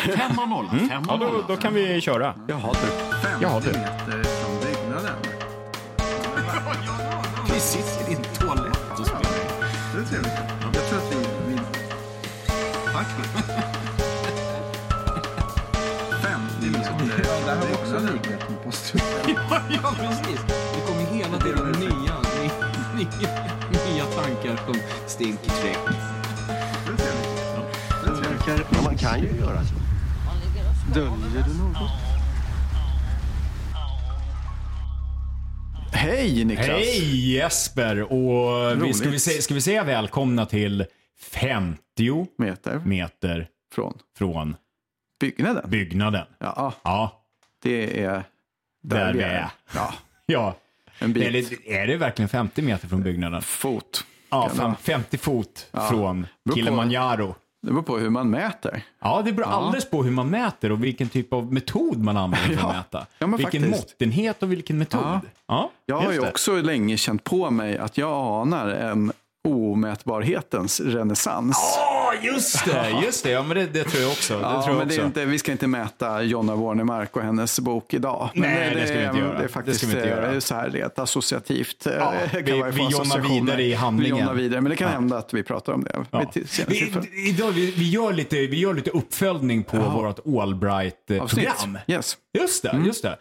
Femma noll. Femma Mm. Ja, då, då kan vi köra. Jaha du. Jaha, du. meter från byggnaden. Vi sitter i din toalett och spelar. Det är trevligt. Jag tror att vi... vi... Tack. Fem meter. Ja, där har vi också likhet med posthuset. Ja, precis. Det kommer hela tiden nya, nya, nya tankar som stinker träck. Det är trevligt. Det är trevligt. Ja, man kan ju göra så. Döljer du något? Hej Niklas. Hej Jesper! Och vi, ska, vi säga, ska vi säga välkomna till 50 Meter meter från från byggnaden. byggnaden. Ja, Ja, det är Där vi är. Ja, ja. en bit. Eller, är det verkligen 50 meter från byggnaden? Fot. Ja, Kan fem, det- 50 fot från på- Kilimanjaro. Det beror på hur man mäter. Ja, det beror alldeles på hur man mäter och vilken typ av metod man använder för att Ja. mäta. Ja, vilken faktiskt. måttenhet och vilken metod. Ja. Ja, Jag har ju också länge känt på mig att jag anar en omätbarhetens renässans. Ja, just det! Just det, ja, men det, det tror jag också. Det Ja, tror jag men det också. är inte, vi ska inte mäta Jonna Warnemark och hennes bok idag. Men Nej, det ska vi inte göra. Det är Det faktiskt ska vi inte göra. eh, så här rent associativt. eh, Ja, kan vi- vi jonna associationer. vidare i handlingen. Vi vidare, men det kan Ja. hända att vi pratar om det. Ja. Vi, idag, vi, vi, gör lite, vi gör lite uppföljning på vårt Avsnitt. Allbright-program. Yes. Just det, just det.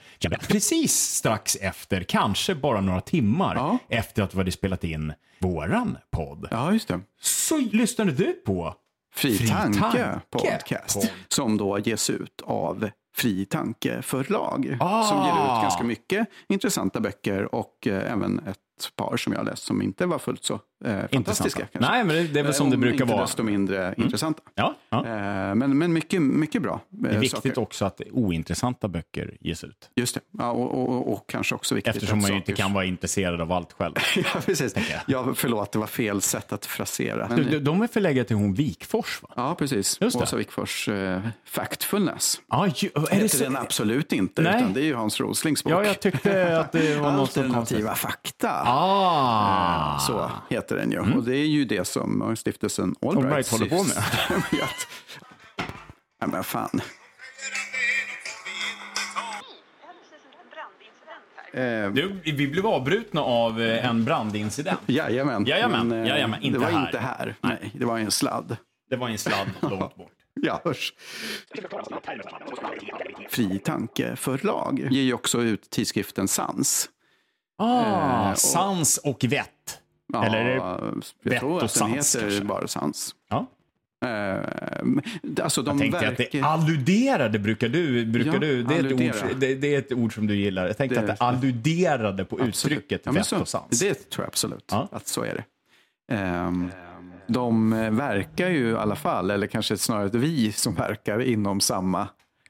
Precis strax efter, kanske bara några timmar Ja. efter att vi hade spelat in våran podd, Ja, just det. så lyssnade du på Fri, Fri tanke, Tanke podcast. Pod. Som då ges ut av Fri Tanke förlag. Ah. Som ger ut ganska mycket intressanta böcker och eh, även ett par som jag läst som inte var fullt så eh, fantastiska. Kanske. Nej, men det, det är väl som Eh, det om brukar inte vara. desto mindre intressanta. Ja, ja. Eh, men, men mycket, mycket bra eh, Det är viktigt saker. också att ointressanta böcker ges ut. Just det. Ja, och, och, och, och kanske också viktigt Eftersom man ju inte kan vara intresserad av allt själv. ja, precis. jag. Ja, förlåt, det var fel sätt att frasera. Men, De, de är förläggare till hon Wikfors, va? ja, precis. Just. Åsa Wikfors eh, Factfulness. Ja, ju, är det heter så? den absolut inte, Nej. utan det är ju Hans Roslings bok. Ja, jag tyckte att det var något. Alternativa fakta. Ah! Så heter den ju. Och det är ju det som stiftelsen Allbright, Allbright håller på med. med. Ja, men fan. Eh, Du, vi blev avbrutna av eh, en brandincident. jajamän. Jajamän, Men, eh, jajamän, inte det var här. inte här. Nej, det var en sladd. Det var en sladd långt bort. Ja, hörs. Fri Tanke förlag ger ju också ut tidskriften Sans. Ah, och- sans och vett. Ja, Eller är det jag vett tror och att den sans, heter kanske? bara Sans. Ja. Eh, alltså de Jag tänkte att verkar... det alluderade brukar du, brukar Ja, du det, är ett ord, det, det är ett ord som du gillar. Jag tänkte Det- att det alluderade på Absolut. uttrycket Ja, vett så, och sans. Det tror jag absolut Ja. att så är det. Ehm, de eh, verkar ju i alla fall, eller kanske snarare vi som verkar inom samma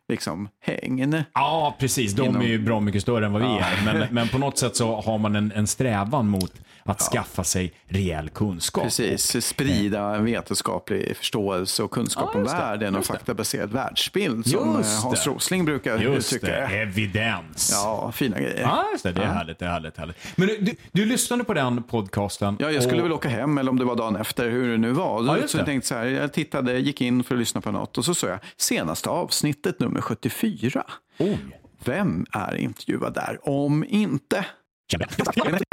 liksom, hängn. Ja, precis. De är ju bra mycket större än vad vi är. Men, men på något sätt så har man en, en strävan mot att skaffa sig rejäl kunskap. Precis, sprida vetenskaplig förståelse och kunskap Ja, om världen och faktabaserad världsbild som Just eh, Hans. Rosling brukar Just uttrycka det, det. evidens. Ja, fina grejer. Ja, just det. Det är härligt, det är härligt, härligt. Men du, du, lyssnade på den podcasten. Ja, jag skulle och, väl åka hem, eller om det var dagen efter, hur det nu var. Ja, Då, så jag tänkte så här, jag tittade, gick in för att lyssna på något och så såg jag senaste avsnittet, nummer 74. Oj. Vem är intervjuad där? Om inte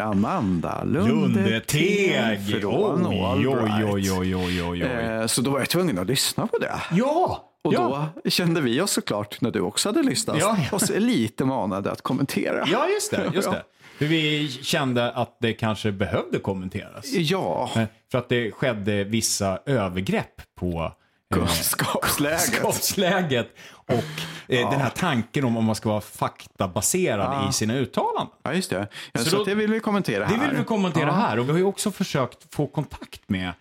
Amanda Lundeteg från Oj, oj, oj, oj, oj, oj. Eh, Så då var jag tvungen att lyssna på det. Ja! Och ja. då kände vi oss såklart, när du också hade lyssnat, Ja, oss lite manade att kommentera. ja, just det. Just det. För vi kände att det kanske behövde kommenteras. Ja, Eh, För att det skedde vissa övergrepp på kunskapsläget. kunskapsläget och eh, den här tanken om om man ska vara faktabaserad i sina uttalanden. Ja, just det. Ja, Så så då- det vill vi kommentera Det här. vill vi kommentera Ja. här och vi har ju också försökt få kontakt med eh,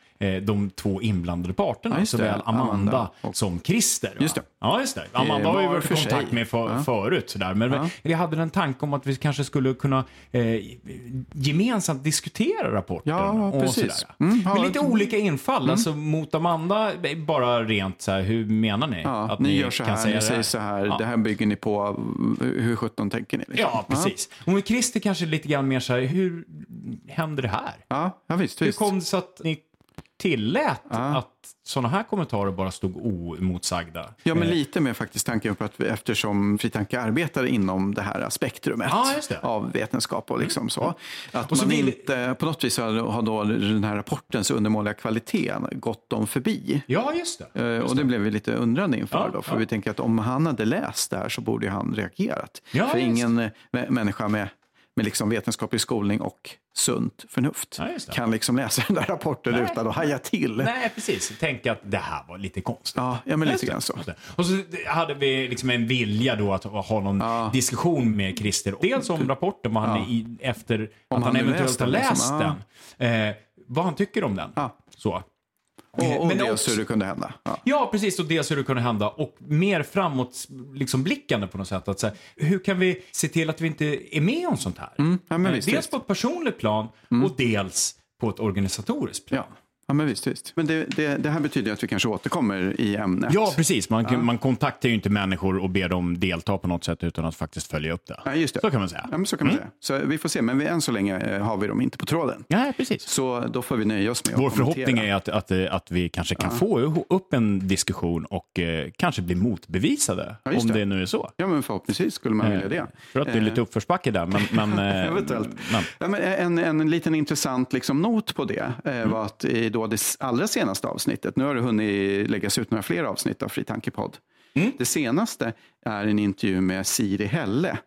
de två inblandade parterna, Ja, såväl Amanda, Amanda och- som Christer. va? Just det. Ja, just det. Amanda har vi var varit i kontakt med för, Ja. förut. Sådär. Men Ja. jag hade en tanke om att vi kanske skulle kunna eh, gemensamt diskutera rapporten. Ja, och precis. Sådär. Mm, ja, Med lite mm. olika infall. Alltså mot Amanda, eh, bara rent så här, hur menar ni? Ja, att ni gör så kan här, säga ni säger så här, Ja. det här bygger ni på, hur sjutton tänker ni? Liksom? Ja, precis. Och med Christer kanske lite grann mer så här, hur hände det här? Ja, ja visst. Hur visst. kom det sig att ni tillät att sådana här kommentarer bara stod oemotsagda. Ja, men Eh, lite med faktiskt tanken på att vi, eftersom Fritanke arbetar inom det här spektrumet Ja, just det. Mm. av vetenskap och liksom så. Att Och så man vill- inte på något vis har, då den här rapportens undermåliga kvalitet gått dem förbi. Ja, just det. Eh, och det blev vi lite undrande inför Ja, då. För ja. vi tänker att om han hade läst det här så borde han reagerat. Ja, för just ingen mä- människa med, med liksom vetenskaplig skolning och sunt förnuft Ja, kan liksom läsa den där rapporten Nej. utan att haja till. Nej, precis. Tänk att det här var lite konstigt. Ja, ja, men lite grann så. Och så hade vi liksom en vilja då att ha någon diskussion med Christer. Dels om rapporten, vad han i, efter att han han eventuellt läst har den, läst liksom. den. Eh, vad han tycker om den. Ja. Så. Och, och Men dels också- hur det kunde hända. Ja. Ja, precis. Och dels hur det kunde hända. Och mer framåt liksom, blickande på något sätt. Att, så här, hur kan vi se till att vi inte är med om sånt här? Mm, ja, men Eh, visst, dels visst. Mm. på ett personligt plan och dels på ett organisatoriskt plan. Ja. Ja, men visst. visst. Men det, det, det här betyder att vi kanske återkommer i ämnet. Ja, precis. Man, man kontaktar ju inte människor och ber dem delta på något sätt utan att faktiskt följa upp det. Ja, just det. Så kan man säga. Ja, men så kan man säga. Så vi får se, men vi, än så länge eh, har vi dem inte på tråden. Ja, precis. Så då får vi nöja oss med Vår att kommentera. förhoppning är att, att, eh, att vi kanske kan få upp en diskussion och eh, kanske bli motbevisade. Ja, om det. det nu är så. Ja, men förhoppningsvis skulle man vilja det. För att det är lite uppförsbacke där. Men, men, eh, Eventuellt. men, Ja, men en, en liten intressant liksom not på det eh, Mm. var att i då det allra senaste avsnittet, nu har det hunnit läggas ut några fler avsnitt av Fri Tankepodd. Mm. Det senaste är en intervju med Siri Helle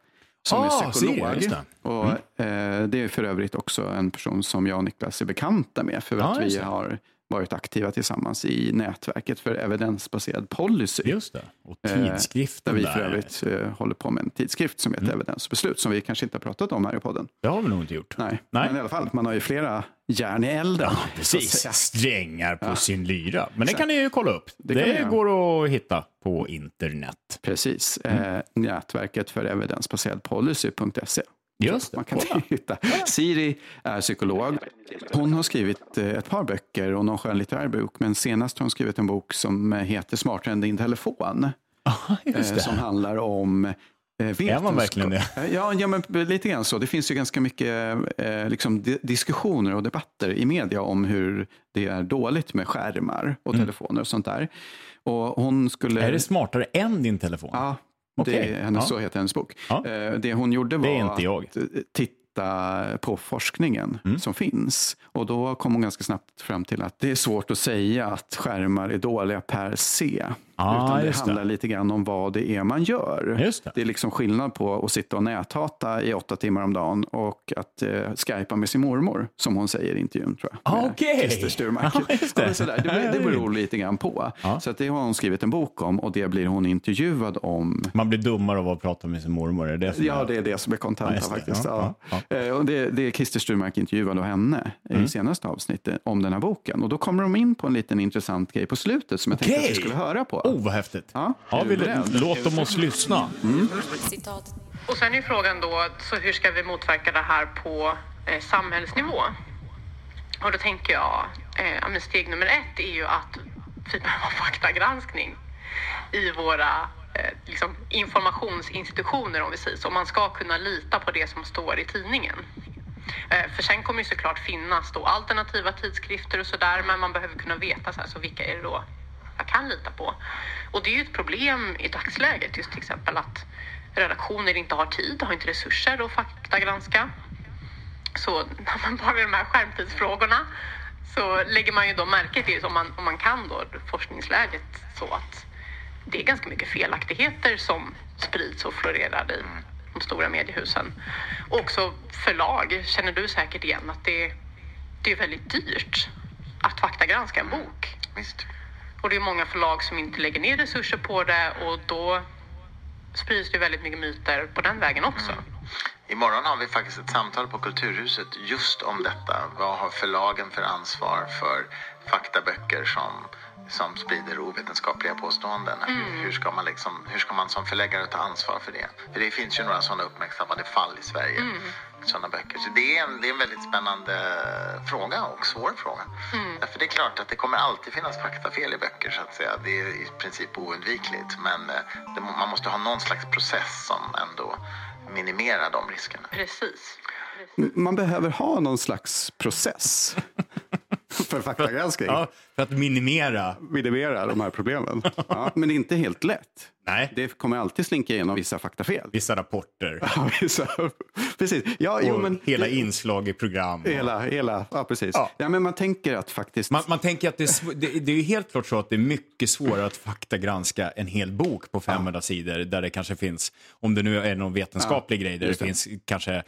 som Ah, är psykolog. Siri, det. Mm. Och, eh, det är för övrigt också en person som jag och Niklas är bekanta med för att just vi har varit aktiva tillsammans i nätverket för evidensbaserad policy. just det. Och Eh, tidskriften Där vi för övrigt eh, håller på med en tidskrift som heter Mm. Evidens och beslut som vi kanske inte har pratat om här i podden. Det har vi nog inte gjort. Nej, Nej. men i alla fall, man har ju flera järn i elden. Precis, säga. strängar på sin lyra. Men det kan ni ju kolla upp. Det, göra. går att hitta på internet. Precis, Mm. eh, nätverket för evidensbaserad policy.se. Just. Man kan hitta. Siri är psykolog. Hon har skrivit eh, ett par böcker och någon skönlitterär bok. Men senast har hon skrivit en bok som eh, heter Smartare än din telefon. Just eh. Som handlar om eh, Är man verkligen det? Ja, ja, men lite grann så. Det finns ju ganska mycket eh, liksom, di- diskussioner och debatter i media om hur det är dåligt med skärmar och telefoner och sånt där. Och hon skulle... Mm. Är det smartare än din telefon? Ja, Okej. det är hennes, Ja. så heter hennes bok. Ja. Eh, Det hon gjorde var att eh, titta på forskningen Mm. som finns. Och då kom hon ganska snabbt fram till att det är svårt att säga att skärmar är dåliga per se. Ah, utan det just det. handlar lite grann om vad det är man gör. Just det. är liksom skillnad på att sitta och näthata i åtta timmar om dagen och att eh, skypa med sin mormor, som hon säger i intervjun. Tror jag, Ah, okej. Christer Sturmark. Just det. Det, det beror lite grann på. Ja. Så att det har hon skrivit en bok om och det blir hon intervjuad om Man blir dummare av att prata med sin mormor. Är det som Ja, är... det är det som är Ja, kontenta just det. faktiskt. Ja, Ja, Eh, det, det är Christer Sturmark intervjuade henne Mm. i senaste avsnittet om den här boken. Och då kommer de in på en liten intressant grej på slutet som jag tänkte att vi skulle höra på. Oh, vad häftigt. Ja, Ja, vi, låt dem oss lyssna. Citat. Och sen är frågan då, så hur ska vi motverka det här på eh, samhällsnivå? Och då tänker jag, eh, steg nummer ett är ju att vi behöver ha faktagranskning i våra eh, liksom, informationsinstitutioner om vi säger så. Man ska kunna lita på det som står i tidningen. Eh, för sen kommer ju såklart finnas då alternativa tidskrifter och sådär, men man behöver kunna veta så, här, så vilka är det då kan lita på? Och det är ju ett problem i dagsläget, just till exempel att redaktioner inte har tid, har inte resurser att faktagranska. Så när man bara med de här skärmtidsfrågorna så lägger man ju då märke till, om man, om man kan då forskningsläget, så att det är ganska mycket felaktigheter som sprids och florerar i de stora mediehusen. Och också förlag känner du säkert igen att det, det är väldigt dyrt att faktagranska en bok. Visst. Och det är många förlag som inte lägger ner resurser på det och då sprids det väldigt mycket myter på den vägen också. Mm. Imorgon har vi faktiskt ett samtal på Kulturhuset just om detta. Vad har förlagen för ansvar för faktaböcker som, som sprider ovetenskapliga påståenden? Hur, hur, ska man liksom, hur ska man som förläggare ta ansvar för det? För det finns ju några sådana uppmärksammade fall i Sverige. Sådana böcker. Så det är, en, det är en väldigt spännande fråga och svår fråga. Därför det är klart att det kommer alltid finnas faktafel i böcker så att säga. Det är i princip oundvikligt. Men eh, det, man måste ha någon slags process som ändå minimerar de riskerna. Precis. Man behöver ha någon slags process. för faktagranskning. Ja, för att minimera. Minimera de här problemen. Ja, men det är inte helt lätt. Nej. Det kommer alltid slinka igenom vissa faktafel. Vissa rapporter. Ja, vissa- Precis. Ja, jo, och men hela inslag i program. och- Hela, hela, ja precis. Ja. Ja. men man tänker att faktiskt... Man, man tänker att det är, det, det är helt klart så att det är mycket svårare att faktagranska en hel bok på 500 sidor där det kanske finns, om det nu är någon vetenskaplig grej, där det, det. finns kanske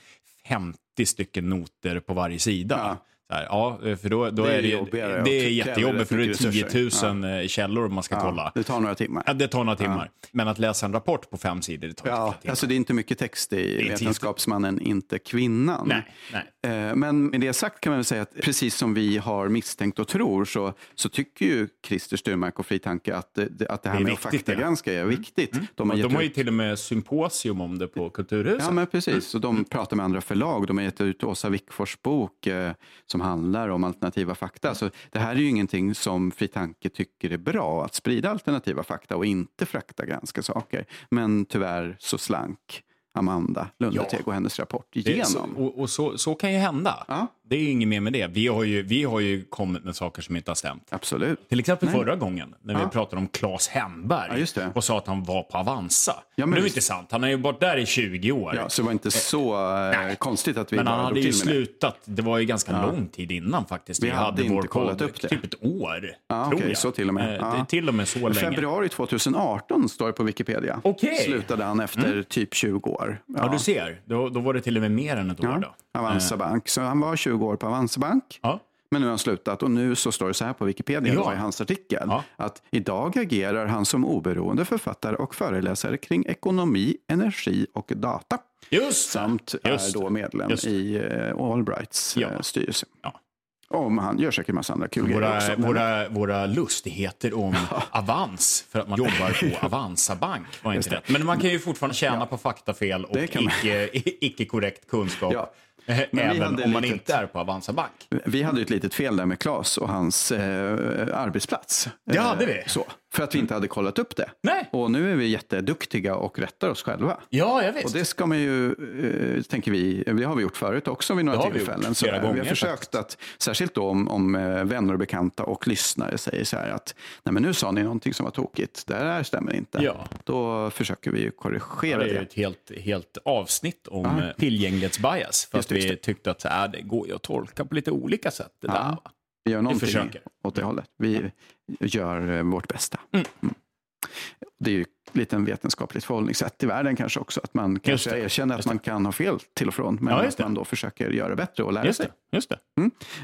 50 stycken noter på varje sida. Ja. Här, ja, för då, då Det är är det, jobbigare det är jättejobbigt för det är mycket 10 resurser. 000 källor man ska ja, kolla. det tar några timmar. Ja, det tar några timmar. Men att läsa en rapport på fem sidor, det tar Ja, timmar. alltså det är inte mycket text i Vetenskapsmannen, inte kvinnan. Nej, nej. Eh, Men med det sagt kan man väl säga att precis som vi har misstänkt och tror så, så tycker ju Christer Styrmark och Fri Tanke att att det här Det är med att faktagranska är viktigt. De, har gett har ju ut- till och med symposium om det på Kulturhuset. Ja, men precis. Och de pratar med andra förlag. De har gett ut Åsa Wickfors bok eh, som handlar om alternativa fakta. Så det här är ju ingenting som Fri Tanke tycker är bra, att sprida alternativa fakta och inte faktagranska saker. Men tyvärr så slank Amanda Lundeteg och hennes rapport är så, igenom. och och så, så kan ju hända. Ja. Det är inget mer med det. Vi har ju, vi har ju kommit med saker som inte har stämt. Absolut. Till exempel Nej. förra gången när vi Ja. pratade om Claes Hemberg Ja, och sa att han var på Avanza. Ja, men men det är inte sant. Han har ju varit där i 20 år. Ja, så det var inte så eh, konstigt att vi men han hade ju slutat. Det var ju ganska lång tid innan faktiskt. Vi hade inte kollat upp det. Typ ett år, Ja, tror okej, jag. så till och med. Eh, Till och med så länge. Februari 2018 står det på Wikipedia. Mm. Slutade han efter typ 20 år. Ja, du ser. Då, då var det till och med mer än ett år. Då. Avanza Bank. Så han var 20 år på Avanza Bank. Ja. Men nu har han slutat och nu så står det så här på Wikipedia, Ja. ja. i hans artikel, Ja. att idag agerar han som oberoende författare och föreläsare kring ekonomi, energi och data. Just. Samt Just är då medlem Just i eh, Allbrights Ja. eh, styrelse. Ja. Om han gör säkert massa andra kul grejer Våra, också. men- våra, våra lustigheter om Avans för att man jobbar på Avanza Bank var inte rätt. Men man kan ju fortfarande tjäna på faktafel och icke, icke korrekt kunskap. Ja. Eh, Men vi Även om man litet- inte är på Avanza Bank. Vi hade ju ett litet fel där med Claes och hans eh, arbetsplats. Det hade vi. Eh, Så, för att vi inte hade kollat upp det. Nej. Och nu är vi jätteduktiga och rättar oss själva. Ja, jag visst. Och det ska man ju, eh, tänker vi, det har vi gjort förut också vid några vi tillfällen. där. vi gånger har försökt att, särskilt då om, om eh, vänner och bekanta och lyssnare säger så här att nej men nu sa ni någonting som var tokigt, det här stämmer inte. Ja. Då försöker vi ju korrigera det är ju det. ett helt, helt avsnitt om eh, tillgänglighetsbias. För Just att vi just tyckte att så här, det går ju att tolka på lite olika sätt. Det där, Ja. va? Vi gör någonting försöker. åt det hållet. Vi gör eh, vårt bästa. Mm. Mm. Det är ju lite en vetenskapligt förhållningssätt i världen kanske också. Att man kanske det, erkänner att det. man kan ha fel till och från. Men Ja, att det. man då försöker göra bättre och lära Just sig. det. Just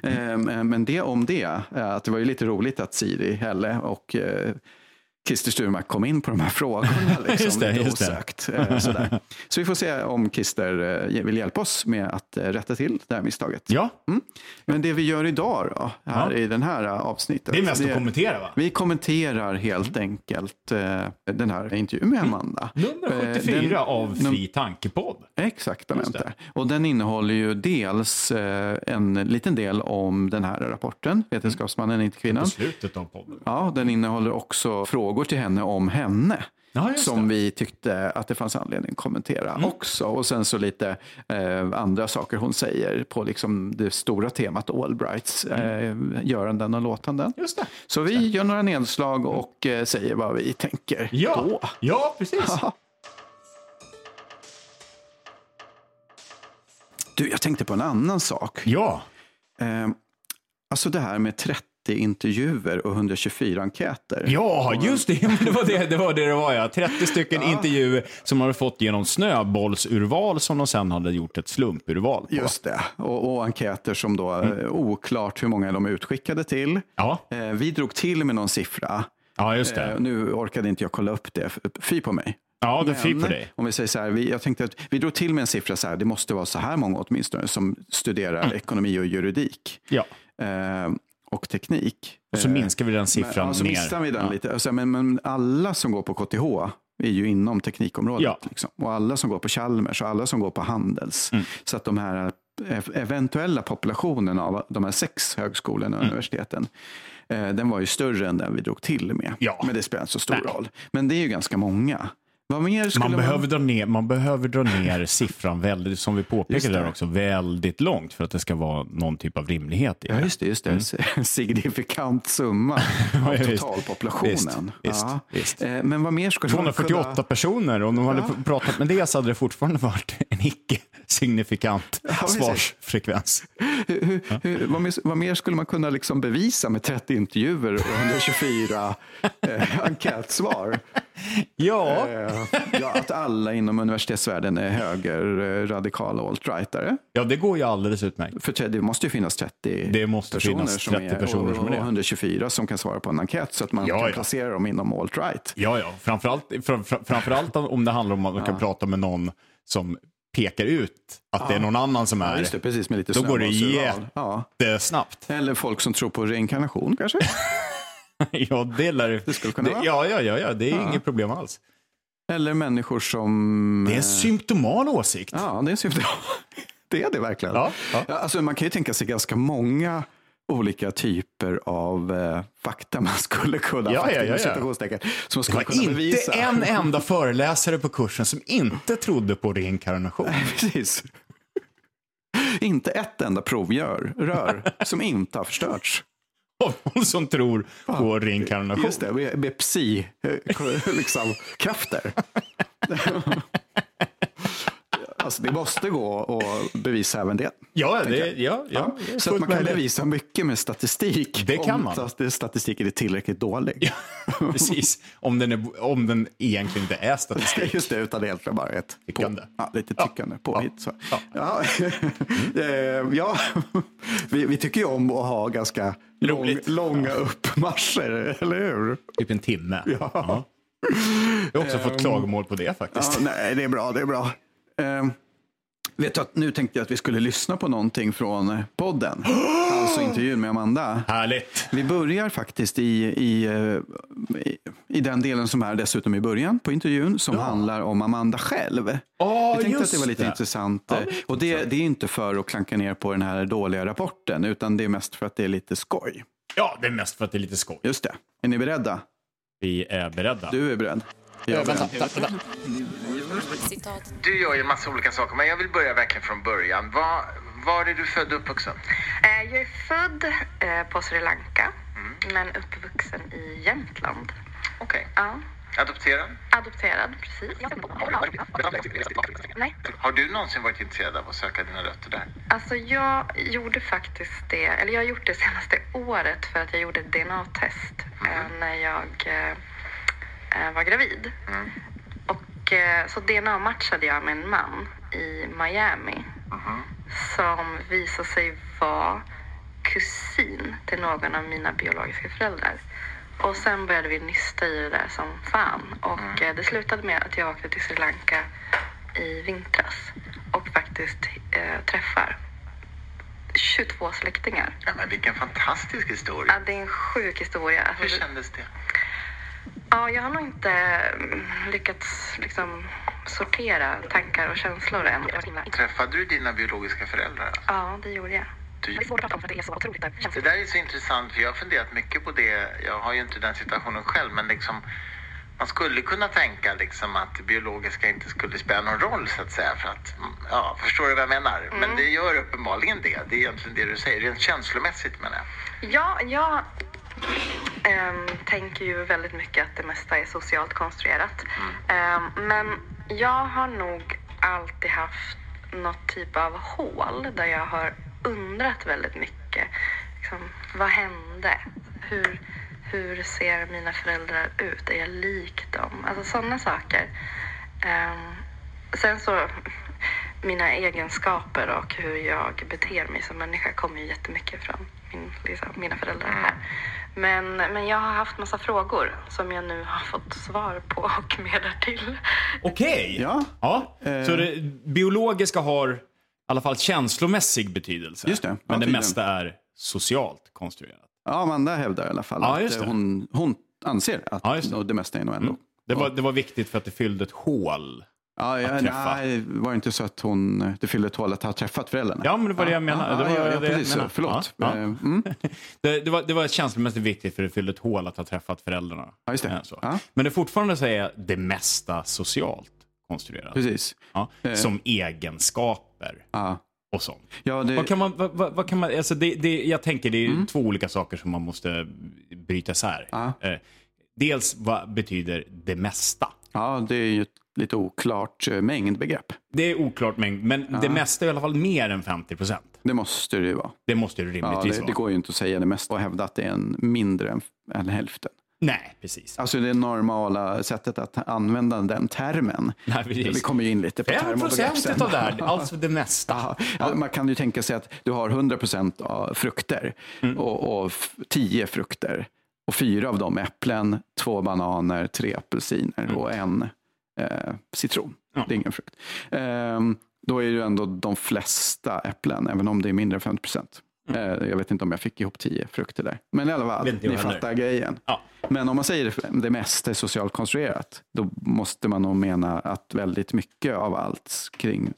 det. Eh, Men det om det, eh, att det var ju lite roligt att Siri, Helle och Christer Sturmark kom in på de här frågorna. Liksom, Just det, lite just det. osökt. eh, Sådär. Så vi får se om Christer eh, vill hjälpa oss med att eh, rätta till det här misstaget. Ja, Mm. Men det vi gör idag då, här Ja. i den här avsnittet. det är mest att kommentera va? Vi kommenterar helt enkelt eh, den här intervjun med Amanda. Nummer Eh, 74 den- av Fri Tankepodd. Exaktamente. Och den innehåller ju dels eh, en liten del om den här rapporten, Vetenskapsmannen, inte På kvinnan. slutet av podden. Ja, den innehåller också frågor till henne om henne. Ja, just som det. vi tyckte att det fanns anledning att kommentera Mm. också. Och sen så lite eh, andra saker hon säger på liksom det stora temat Allbrights eh, göranden och låtanden. Mm. Just det. Så vi gör några nedslag och eh, säger vad vi tänker Ja, då. ja precis. Du, jag tänkte på en annan sak. Ja, Eh, alltså det här med 30 intervjuer och 124 enkäter. ja just det. Det var det det var, det, det var ja. 30 stycken intervjuer som man hade fått genom snöbollsurval som de sen hade gjort ett slumpurval på. Just det, och, och enkäter som då eh, oklart hur många de är utskickade till. Ja, Eh, vi drog till med någon siffra. ja just det. Eh, nu orkade inte jag kolla upp det, fy på mig. Ja, det är på dig. Om vi säger så här, vi, jag tänkte att vi drog till med en siffra så här, det måste vara så här många åtminstone som studerar Mm. ekonomi och juridik Ja. eh, och teknik. Och så Eh, minskar vi den siffran men, ja, så ner. missar vi den Ja. lite. Alltså, men, men alla som går på KTH är ju inom teknikområdet. Ja. Liksom. Och alla som går på Chalmers och alla som går på Handels. Mm. Så att de här eh, eventuella populationen av de här sex högskolorna och Mm. universiteten, eh, den var ju större än den vi drog till med. Ja. Men det spelar inte så stor Nej. roll. Men det är ju ganska många. Vad mer skulle Man behöver, dra ner, man behöver dra ner siffran väldigt, som vi påpekade där också, väldigt långt för att det ska vara någon typ av rimlighet i Ja, det. just det. Just det. Signifikant summa av Ja, visst. totalpopulationen. Visst, Ja. visst. Eh, Men vad mer skulle man 248 kunna... personer, om de hade pratat med det så hade det fortfarande varit en icke-signifikant precis. svarsfrekvens. Hur, hur, vad, mer, vad mer skulle man kunna liksom bevisa med 30 intervjuer och 124 eh, enkätsvar? Ja, Eh, ja, att alla inom universitetsvärlden är högerradikala alt-rightare. ja, det går ju alldeles utmärkt. För det måste ju finnas 30 Det måste personer, finnas som 30 är, personer som är det. och 124 som kan svara på en enkät så att man Ja, kan ja. placera dem inom alt-right. Ja, ja. Framförallt, fram, fram- framförallt om det handlar om att man kan prata med någon som pekar ut att det är någon annan som Ja, är just det, precis med lite Då går det snöbollsurval. Ja. jättesnabbt. Eller folk som tror på reinkarnation kanske? Ja, det lär Det skulle kunna det, vara. ja, ja, ja, ja, det är Ja. inget problem alls. Eller människor som... Det är en eh, symptomal åsikt. Ja, det är syfte. Det är det verkligen. Ja, ja. alltså, man kan ju tänka sig ganska många olika typer av eh, fakta man skulle kunna, Ja, fakta ja, ja, ja. som skulle kunna inte bevisa. en enda föreläsare på kursen som inte trodde på reinkarnation. Precis. Inte ett enda provgör, rör som inte har förstörts. Av någon som tror på reinkarnation. Just det, med, med psi, eh, liksom. Alltså, det måste gå att bevisa även det. Ja, det, ja, ja, är Så att man kan bevisa mycket med statistik. Det kan om man. sta- statistiken är tillräckligt dålig. Precis, om den, är, om den egentligen inte är statistik. Just det, utan det är egentligen bara ett Tyckande. På, ja, lite Ja. tyckande påhitt. Så. Ja. Ja. Eh, ja. vi, vi tycker ju om att ha ganska lång, långa uppmarscher, eller hur? Typ en timme. Ja. Jag har också fått klagomål på det Ja, faktiskt. nej, det är bra. Det är bra. Eh, vet du att nu tänkte jag att vi skulle lyssna på någonting från eh, podden. Alltså intervjun med Amanda. Härligt. Vi börjar faktiskt i, i, eh, i, i den delen som är dessutom i början på intervjun som handlar om Amanda själv. Ja, jag tänkte att det var lite det. intressant. Ja, eh, det och det, det är inte för att klanka ner på den här dåliga rapporten utan det är mest för att det är lite skoj. Ja, det är mest för att det är lite skoj. Just det. Är ni beredda? Vi är beredda. Du är beredd? Jag är vänta, beredd. vänta, vänta. Citat. Du gör ju en massa olika saker, men jag vill börja verkligen från början. Var, var är du född och uppvuxen? Eh, Jag är född eh, på Sri Lanka, men uppvuxen i Jämtland. Okej. Ja, Adopterad? adopterad, precis. Nej, Har du någonsin varit intresserad av att söka dina rötter där? alltså jag gjorde faktiskt det, eller jag har gjort det senaste året för att jag gjorde ett DNA-test eh, när jag var gravid. Och eh, så DNA-matchade jag med en man i Miami som visade sig vara kusin till någon av mina biologiska föräldrar. Och sen började vi nysta i det där som fan. Och eh, det slutade med att jag åkte till Sri Lanka i vintras och faktiskt eh, träffar 22 släktingar. Ja, men vilken fantastisk historia. Ja, det är en sjuk historia. Hur kändes det? Ja, jag har nog inte mm, lyckats liksom sortera tankar och känslor än. Träffade du dina biologiska föräldrar? Ja, det gjorde jag. Du, Det där är så intressant, för jag har funderat mycket på det. Jag har ju inte den situationen själv, men liksom man skulle kunna tänka liksom att det biologiska inte skulle spela någon roll så att säga. För att, mm, ja, förstår du vad jag menar? Men det gör uppenbarligen det. Det är egentligen det du säger, rent känslomässigt menar jag. Ja, jag ehm, tänker ju väldigt mycket att det mesta är socialt konstruerat. Ehm, men jag har nog alltid haft något typ av hål där jag har undrat väldigt mycket. Liksom, vad hände? Hur, hur ser mina föräldrar ut? Är jag lik dem? Alltså sådana saker. Ehm, sen så, mina egenskaper och hur jag beter mig som människa kommer ju jättemycket från min, liksom, mina föräldrar här. Men, men jag har haft massa frågor som jag nu har fått svar på och mer därtill. Okej. Ja. ja. Eh. Så det biologiska har i alla fall känslomässig betydelse. Just det. Ja, Men det tydligen. mesta är socialt konstruerat. Ja, Amanda hävdar i alla fall Ja, att just eh, hon, hon anser att Ja, just det. det. mesta är nog ändå. Det var, det var viktigt för att det fyllde ett hål Ja, ja, nej, var det inte så att hon, det fyllde ett hål att ha träffat föräldrarna? Ja, men det var det jag menade. Ja, Det var ja, ja, det jag precis. menade. Förlåt. Ja. Eh, Mm, Det, det, var, det var känslomässigt viktigt för det fyllde ett hål att ha träffat föräldrarna. Ja, just det. Eh. Men det fortfarande så är det mesta socialt konstruerat. precis. Ja. Som egenskaper och sånt. Ja, det, Vad kan man, vad, vad, vad kan man, alltså det, det, jag tänker det är Mm. två olika saker som man måste bryta isär. Eh, dels vad betyder det mesta? ja, det är ju ett lite oklart eh, mängdbegrepp. Det är oklart mängd, men det mesta är i alla fall mer än 50 procent. Det måste det ju vara. Det måste det Ja, rimligtvis det, det vara. går ju inte att säga det mesta och hävda att det är en mindre än, än hälften. Nej, precis. Alltså det normala sättet att använda den termen. Nej. Vi kommer ju in lite på 5 term procent utav det här, alltså det mesta. Ja, ja, man kan ju tänka sig att du har 100 procent av frukter Mm. och, och f- 10 frukter. Och fyra av dem äpplen, två bananer, tre apelsiner och en eh, citron. Mm. Ja. Det är ingen frukt. Ehm, då är ju ändå de flesta äpplen, även om det är mindre än 50 procent. Eh, jag vet inte om jag fick ihop 10 frukter där. Men i alla fall, Mm. Ni heller. fattar grejen. Ja. Men om man säger det, det mesta är socialt konstruerat, då måste man nog mena att väldigt mycket av allt kring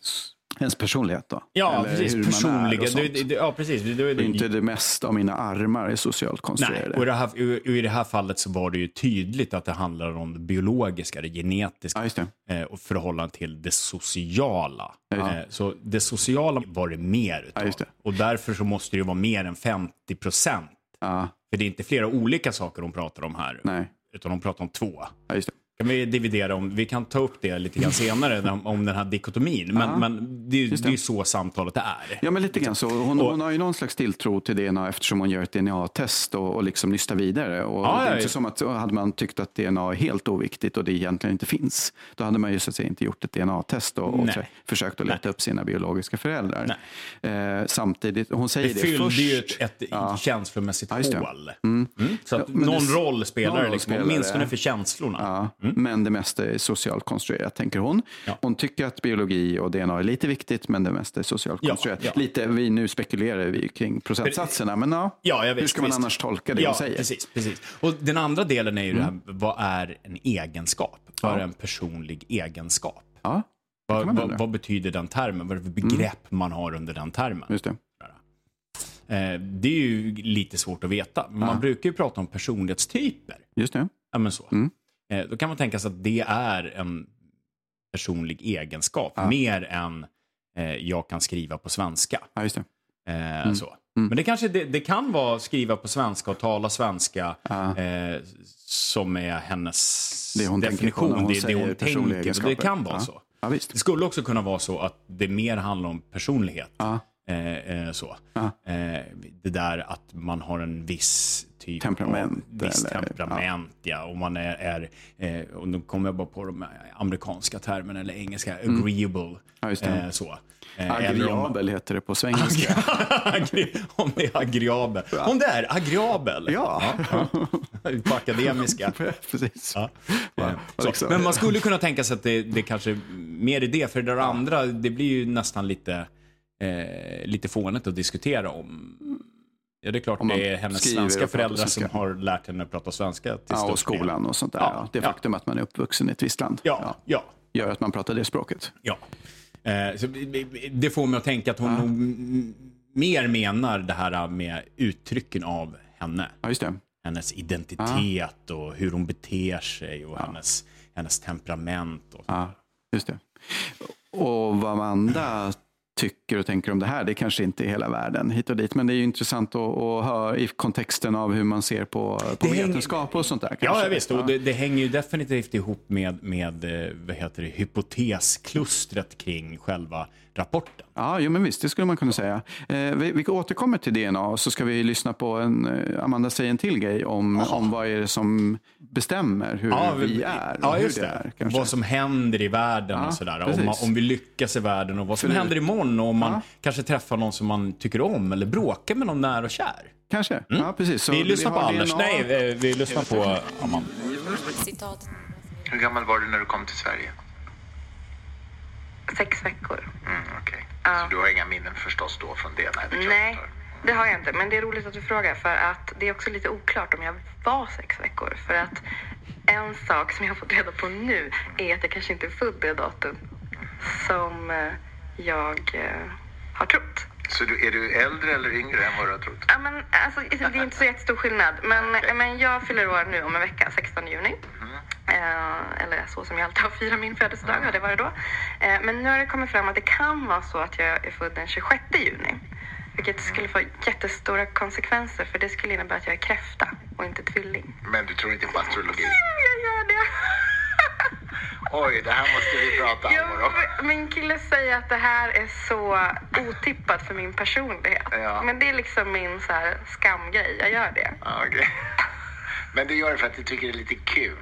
ens personlighet då. Ja, Eller precis. Personliga. och det, det, ja, precis. Det är det, inte det mesta av mina armar är socialt Nej, konstruerade. och i det, här, och i det här fallet så var det ju tydligt att det handlar om det biologiska, det genetiska Ja, det. eh, och förhållande till det sociala. Ja. Eh, så det sociala var det mer utav. Ja, det. Och därför så måste det ju vara mer än 50 procent. Ja, För det är inte flera olika saker de pratar om här. nej. Utan de pratar om två. Ja. Kan vi dividera om, vi kan ta upp det lite grann senare om, om den här dikotomin. Men, men det, det det. är så samtalet är. Ja, men lite grann så. Hon, Och- hon har ju någon slags tilltro till DNA eftersom hon gör ett DNA-test och, och liksom nystar vidare. Och Ja, det är inte som att hade man tyckt att DNA är helt oviktigt och det egentligen inte finns, då hade man ju så att säga inte gjort ett DNA-test och, och Nej. försökt att leta upp sina biologiska föräldrar. Nej. Eh, samtidigt, hon säger Det det, fyllde först. ju ett, ett Ja. känslomässigt Ja, hål. Mm. Så att Ja, någon det- roll spelar det, liksom, åtminstone för känslorna. Ja, Men det mesta är socialt konstruerat, tänker hon. Ja. Hon tycker att biologi och DNA är lite viktigt, men det mesta är socialt Ja, konstruerat. ja. Lite, vi, nu spekulerar vi kring procentsatserna, men ja, Ja, jag vet, hur ska man visst. annars tolka det ja, hon säger? Mm. Precis, precis. Och den andra delen är ju det här, vad är en egenskap? Vad är en personlig egenskap? Ja, Vad, vad, vad betyder den termen? Vad är det för begrepp man har under den termen? just det. Eh, det är ju lite svårt att veta. Man brukar ju prata om personlighetstyper. Just det. Ja, men så. Mm. Eh, då kan man tänka sig att det är en personlig egenskap. Mer än eh, jag kan skriva på svenska. Ja, just det. Eh, så. Men det kanske det, det kan vara skriva på svenska och tala svenska eh, som är hennes Det på definition. när hon det det hon tänker. Det kan vara Ja. så. Ja. Det skulle också kunna vara så att det mer handlar om personlighet. Ja. Eh, eh, så. Ja. Det där att man har en viss typ Temperament, av viss eller- temperament. Ja. Och man är, är eh, och nu kommer jag bara på de amerikanska termerna eller engelska, agreeable. Mm. Ja. Eh, så. Eh, eller om- heter det på svengelska. Om det är agreabel. Om det är agreabel. Ja. På akademiska. Precis. Ja. Eh, Så. liksom- Men man skulle kunna tänka sig att det, det kanske mer är det. För det där andra, det blir ju nästan lite, eh, lite fånigt att diskutera om. Ja, det är klart det är hennes svenska föräldrar som svenska. har lärt henne att prata svenska. Till Ja, och del. skolan och sånt där. Ja, Ja. Det ja. faktum att man är uppvuxen i ett visst land Ja, ja, gör att man pratar det språket. ja. Eh, så det får mig att tänka att hon nog m- mer menar det här med uttrycken av henne. Ja, just det. hennes identitet och hur hon beter sig och hennes, hennes temperament. Och Ja, just det. Och vad Amanda tycker och tänker om det här, det kanske inte är hela världen hit och dit. Men det är ju intressant att, att höra i kontexten av hur man ser på, på Det hänger- vetenskap och sånt där. Ja, kanske. ja, visst. Och det, det hänger ju definitivt ihop med, med eh, vad heter det, hypotesklustret kring själva rapporten. Ja, jo, men visst, det skulle man kunna säga. Eh, vi, vi återkommer till DNA och så ska vi lyssna på en, eh, Amanda säger en till grej om, om vad är det som bestämmer hur vi är. och Ja, hur just det det. är, vad som händer i världen Ja, och sådär. Om, man, om vi lyckas i världen och vad som För- händer imorgon och om man Ja. kanske träffar någon som man tycker om eller bråkar med någon nära och kär. Kanske, ja precis. Så vi lyssnar på har Anders. DNA. Nej, eh, vi lyssnar på Amanda. Citat. Hur gammal var du när du kom till Sverige? Sex veckor. Mm, Okej. Ja. Så du har inga minnen förstås då från det? När vi Nej. det har jag inte. Men det är roligt att du frågar för att det är också lite oklart om jag var sex veckor. För att en sak som jag har fått reda på nu är att jag kanske inte är född det datum som eh, jag eh, har trott. Så du, är du äldre eller yngre än vad du har trott? Ja, men, alltså, det är inte så jättestor skillnad. Men, men jag fyller år nu om en vecka, 16 juni. Eh, eller så som jag alltid har firat min födelsedag, har det varit då. Eh, men nu har det kommit fram att det kan vara så att jag är född den 26 juni. Vilket skulle få jättestora konsekvenser för det skulle innebära att jag är kräfta och inte tvilling. Men du tror inte på astrologi? Jag gör det! Oj, det här måste vi prata om. Min kille säger att det här är så otippat för min personlighet. Ja. Men det är liksom min så här, skamgrej. Jag gör det. Okej. Men du gör det för att du tycker det är lite kul.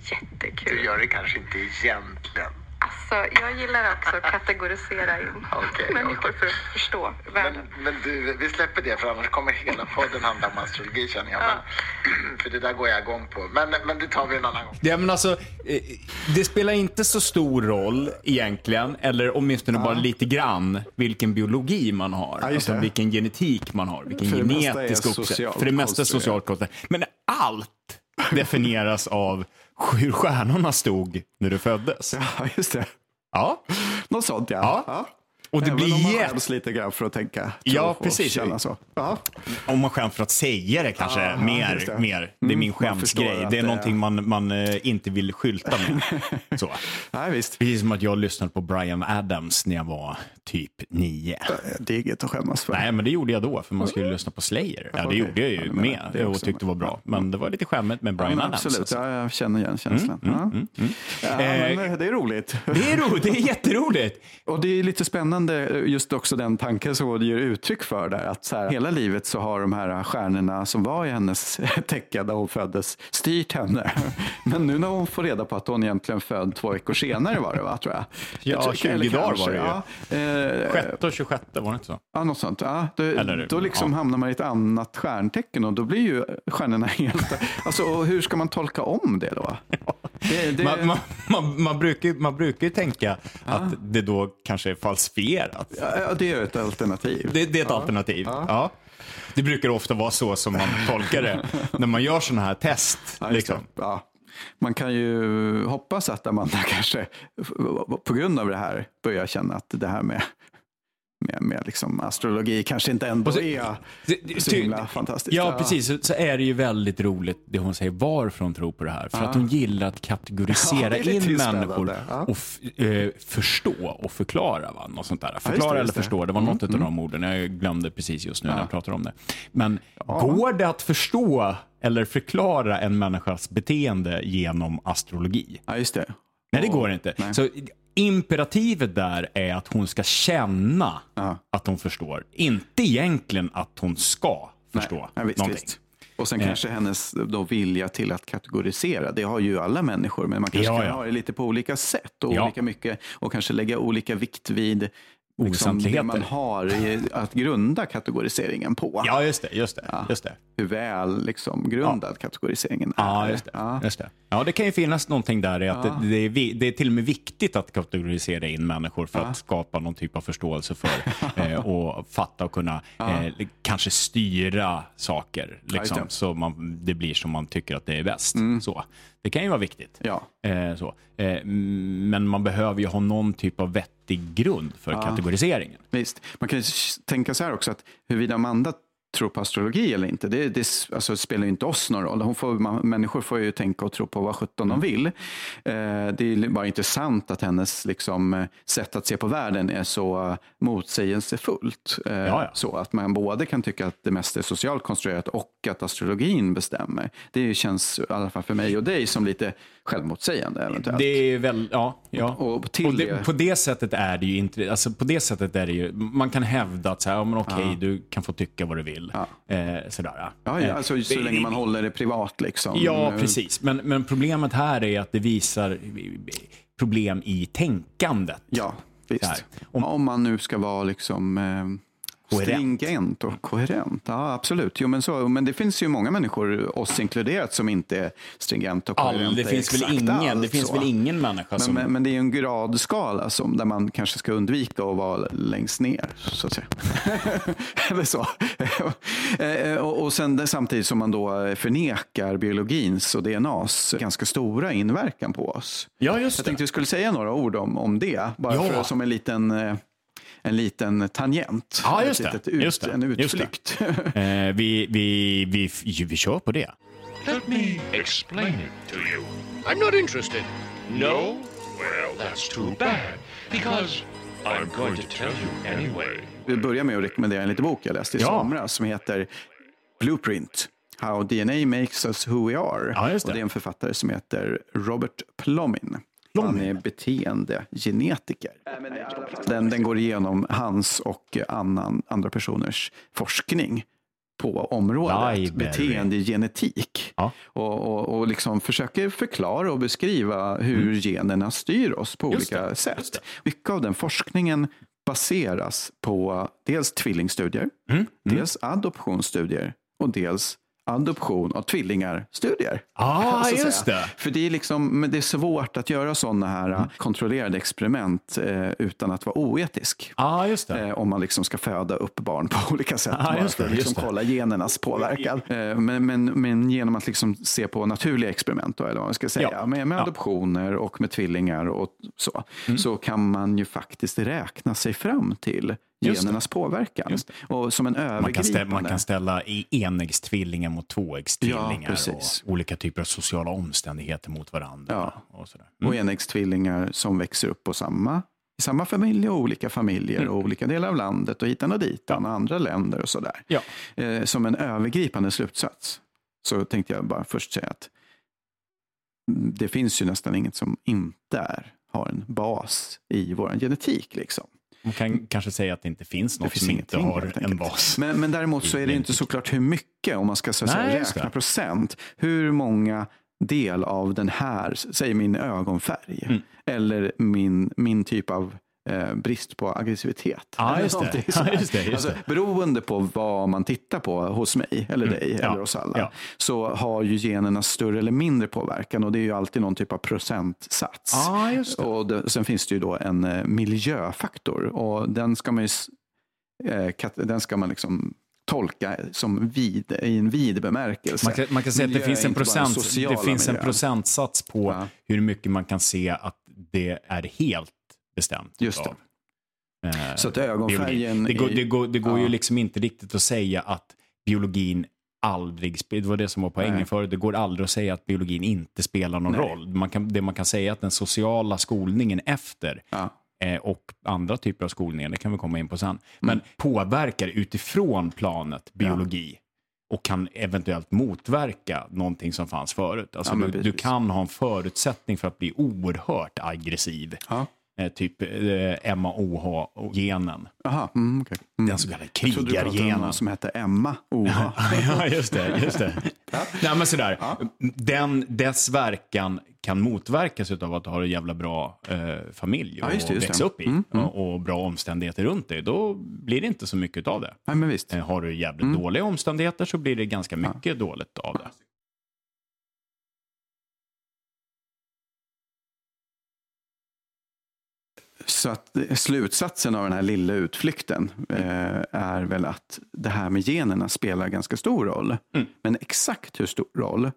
Jättekul. Du gör det kanske inte egentligen. Alltså, jag gillar också att kategorisera in Okej, människor okej. för att förstå Men, världen. men du, vi släpper det för annars kommer hela podden handla om astrologi känner jag. Men, för det där går jag igång på. Men, men det tar vi en annan gång. Ja, men alltså, eh, det spelar inte så stor roll egentligen, eller åtminstone bara lite grann, vilken biologi man har. Ja, alltså vilken genetik man har, vilken För genetisk uppsättning. För det mesta är socialt konstruerat. Men allt definieras av hur stjärnorna stod när du föddes. Ja, just det. Ja, Något sånt ja. Ja. och det Även blir om man skäms lite grann för att tänka. Ja, precis. Känna så. Ja. Om man skäms för att säga det kanske Ja, mer. det. mer. Det är Mm, min skämsgrej. Det är någonting man, man eh, inte vill skylta med. Så. Nej, visst. Precis som att jag lyssnade på Brian Adams när jag var typ nio. Det är inget att skämmas för. Nej, men det gjorde jag då, för man skulle lyssna på Slayer. Ja, det gjorde jag Ja, ju jag. med Det och tyckte det var bra. Men det var lite skämmigt med Ja, Brian men Adams. absolut, alltså. ja, jag känner igen känslan. ja. Ja, Eh, men det är roligt. Det är roligt, det är jätteroligt. Och det är lite spännande just också den tanken som hon ger uttryck för där. Att så här, hela livet så har de här stjärnorna som var i hennes tecken när hon föddes styrt henne. Men nu när hon får reda på att hon egentligen född två veckor senare var det va, tror jag. Ja, jag tror- 20 eller dagar var det ju. Ja, eh, Sjätte och 26, var det inte så? Ja, något sånt. Ja, då, Eller, då liksom ja. hamnar man i ett annat stjärntecken och då blir ju stjärnorna helt... Alltså, och hur ska man tolka om det då? Det, det, Man, man, man, man, brukar, man brukar ju tänka att det då kanske är falsifierat. ja, det är ett alternativ. Det, det är ett alternativ. Ja. Det brukar ofta vara så som man tolkar det när man gör sådana här test. Ja, det. liksom. Ja. Man kan ju hoppas att Amanda kanske på grund av det här börjar känna att det här med, med, med liksom astrologi kanske inte ändå så- är Det- det- så himla fantastiskt. Ja, precis. Så, så är det ju väldigt roligt det hon säger varför hon tror på det här. För att hon gillar att Ja, kategorisera lite in människor Ja. och eh, förstå och förklara. Va? Något sånt där. Förklara det, eller förstå, det var något av de orden. Jag glömde precis just nu när Ja. jag pratade om det. Men går det att förstå eller förklara en människas beteende genom astrologi? Ja, just det. Nej, det går inte. nej. Så imperativet där är att hon ska känna Ja. att hon förstår. Inte egentligen att hon ska förstå Nej, ja, visst, någonting. visst. Och sen kanske hennes då vilja till att kategorisera, det har ju alla människor, men man kanske Ja, kan ja. ha det lite på olika sätt och Ja. olika mycket och kanske lägga olika vikt vid liksom, det man har att grunda kategoriseringen på. Ja, just det. Just det, just det. Hur väl liksom, grundad kategoriseringen är. Ja, just. Ja. Just det. Ja, det kan ju finnas någonting där i att det, det, är, det är till och med viktigt att kategorisera in människor för att skapa någon typ av förståelse för eh, och fatta och kunna eh, kanske styra saker liksom, så man, det blir som man tycker att det är bäst. Så. Det kan ju vara viktigt. Ja. Eh, så. Eh, mm, men man behöver ju ha någon typ av vettig grund för kategoriseringen. Visst. Man kan ju tänka så här också att huruvida Amanda tror på astrologi eller inte, det, det alltså, spelar ju inte oss någon roll. Hon får, man, människor får ju tänka och tro på vad sjutton Mm. de vill. Eh, det är bara intressant att hennes liksom, sätt att se på världen är så motsägelsefullt. Eh, ja. Så att man både kan tycka att det mesta är socialt konstruerat och att astrologin bestämmer. Det känns i alla fall för mig och dig som lite självmotsägande eventuellt. Det är väl, ja. ja. Och till Och det, på det sättet är det ju inte, alltså på det sättet är det ju, man kan hävda att så här, ja, men okej, du kan få tycka vad du vill. Eh, sådär. Ja, ja, Eh, alltså, så länge man håller det privat liksom. Ja, Eh, precis. Men, men problemet här är att det visar problem i tänkandet. Ja, visst. Om, om man nu ska vara liksom, eh, Koherent. Stringent och koherent. Ja, absolut. Jo, men, så, men det finns ju många människor, oss inkluderat, som inte är stringent och koherenta All, det finns väl ingen, det finns så. väl ingen människa Men, som... men, men det är ju en gradskala som, där man kanske ska undvika att vara längst ner, så att säga. Eller så. Eh, och, och sen samtidigt som man då förnekar biologins och DNAs ganska stora inverkan på oss. ja, just Jag det. tänkte vi skulle säga några ord om, om det, bara Ja. för, som en liten, eh, en liten tangent. Ja, just Ett det. Ut, Just det. En Just det. utflykt. Eh, vi, vi, vi, vi, vi kör på det. Let me explain it to you. I'm not interested. No? Well, that's too bad, because I'm going to tell you anyway. Vi börjar med att rekommendera en liten bok jag läste i Ja. somras som heter Blueprint. How DNA makes us who we are. Ja, det. Och det är en författare som heter Robert Plomin. Han är beteendegenetiker. Den, den går igenom hans och annan, andra personers forskning på området Library. beteendegenetik. Ja. Och, och, och liksom försöker förklara och beskriva hur generna styr oss på Mm. Just olika det, sätt. Mycket av den forskningen baseras på dels tvillingstudier, Mm. dels adoptionsstudier och dels adoption av tvillingar-studier. Ah, just det. För det är, liksom, men det är svårt att göra sådana här Mm. kontrollerade experiment eh, utan att vara oetisk. Ja, just. Eh, om man liksom ska föda upp barn på olika sätt. Ja, bara just för det, att liksom kolla genernas påverkan. Eh, men, men, men genom att liksom se på naturliga experiment, då, eller vad man ska säga, Ja. med, med Ja. Mm. adoptioner och med tvillingar och så, så kan man ju faktiskt räkna sig fram till. Genernas påverkan. Och som en Man kan, övergripande... ställa, man kan ställa i enäggstvillingar mot tvåäggstvillingar Ja, och olika typer av sociala omständigheter mot varandra. Ja. Och sådär. och enäggstvillingar som växer upp på samma, i samma familj och olika familjer Mm. och olika delar av landet och hitan och ditan och andra länder och sådär. Ja. Eh, som en övergripande slutsats så tänkte jag bara först säga att det finns ju nästan inget som inte är, har en bas i vår genetik. Liksom. Man kan kanske säga att det inte finns något finns som inte har en bas. Men, men däremot så är det inte såklart hur mycket, om man ska så att Nej, räkna procent. Hur många del av den här, säg min ögonfärg, Mm. eller min, min typ av eh, brist på aggressivitet. Eller just det. Ja, just det, just alltså, det. Mm. beroende på vad man tittar på hos mig, eller dig, Ja, eller hos alla, ja. så har ju generna större eller mindre påverkan och det är ju alltid någon typ av procentsats. Ja, just det. Och det, sen finns det ju då en eh, miljöfaktor och den ska man ju eh, kat- den ska man liksom tolka som vid, i en vid bemärkelse. Man kan, man kan säga att det finns, en, procent, det finns en procentsats på Ja. hur mycket man kan se att det är helt bestämt. Just det. av, eh, Så att ögonfärgen Det går, det går, det går ju Ja. liksom inte riktigt att säga att biologin aldrig, det var det som var poängen förut, det går aldrig att säga att biologin inte spelar någon Nej. roll. Man kan, det man kan säga är att den sociala skolningen efter Ja. eh, och andra typer av skolningar, det kan vi komma in på sen, Mm. men påverkar utifrån planet biologi och kan eventuellt motverka någonting som fanns förut. Alltså Ja, du, du kan ha en förutsättning för att bli oerhört aggressiv. Ja. Eh, typ eh, MAOH-genen. Aha, mm, okej. mm. Den så kallade Jag trodde du krigargenen. som hette Emma Oha. ja, just det. Just det. Nej, men sådär. Den, dess verkan kan motverkas av att du har en jävla bra eh, familj Ja, just det, att just det. växa upp i Mm, mm. Och, och bra omständigheter runt dig. Då blir det inte så mycket av det. Nej, men visst. Eh, har du jävligt Mm. dåliga omständigheter så blir det ganska mycket dåligt av det. Så att slutsatsen av den här lilla utflykten eh, är väl att det här med generna spelar ganska stor roll. Mm. Men exakt hur stor roll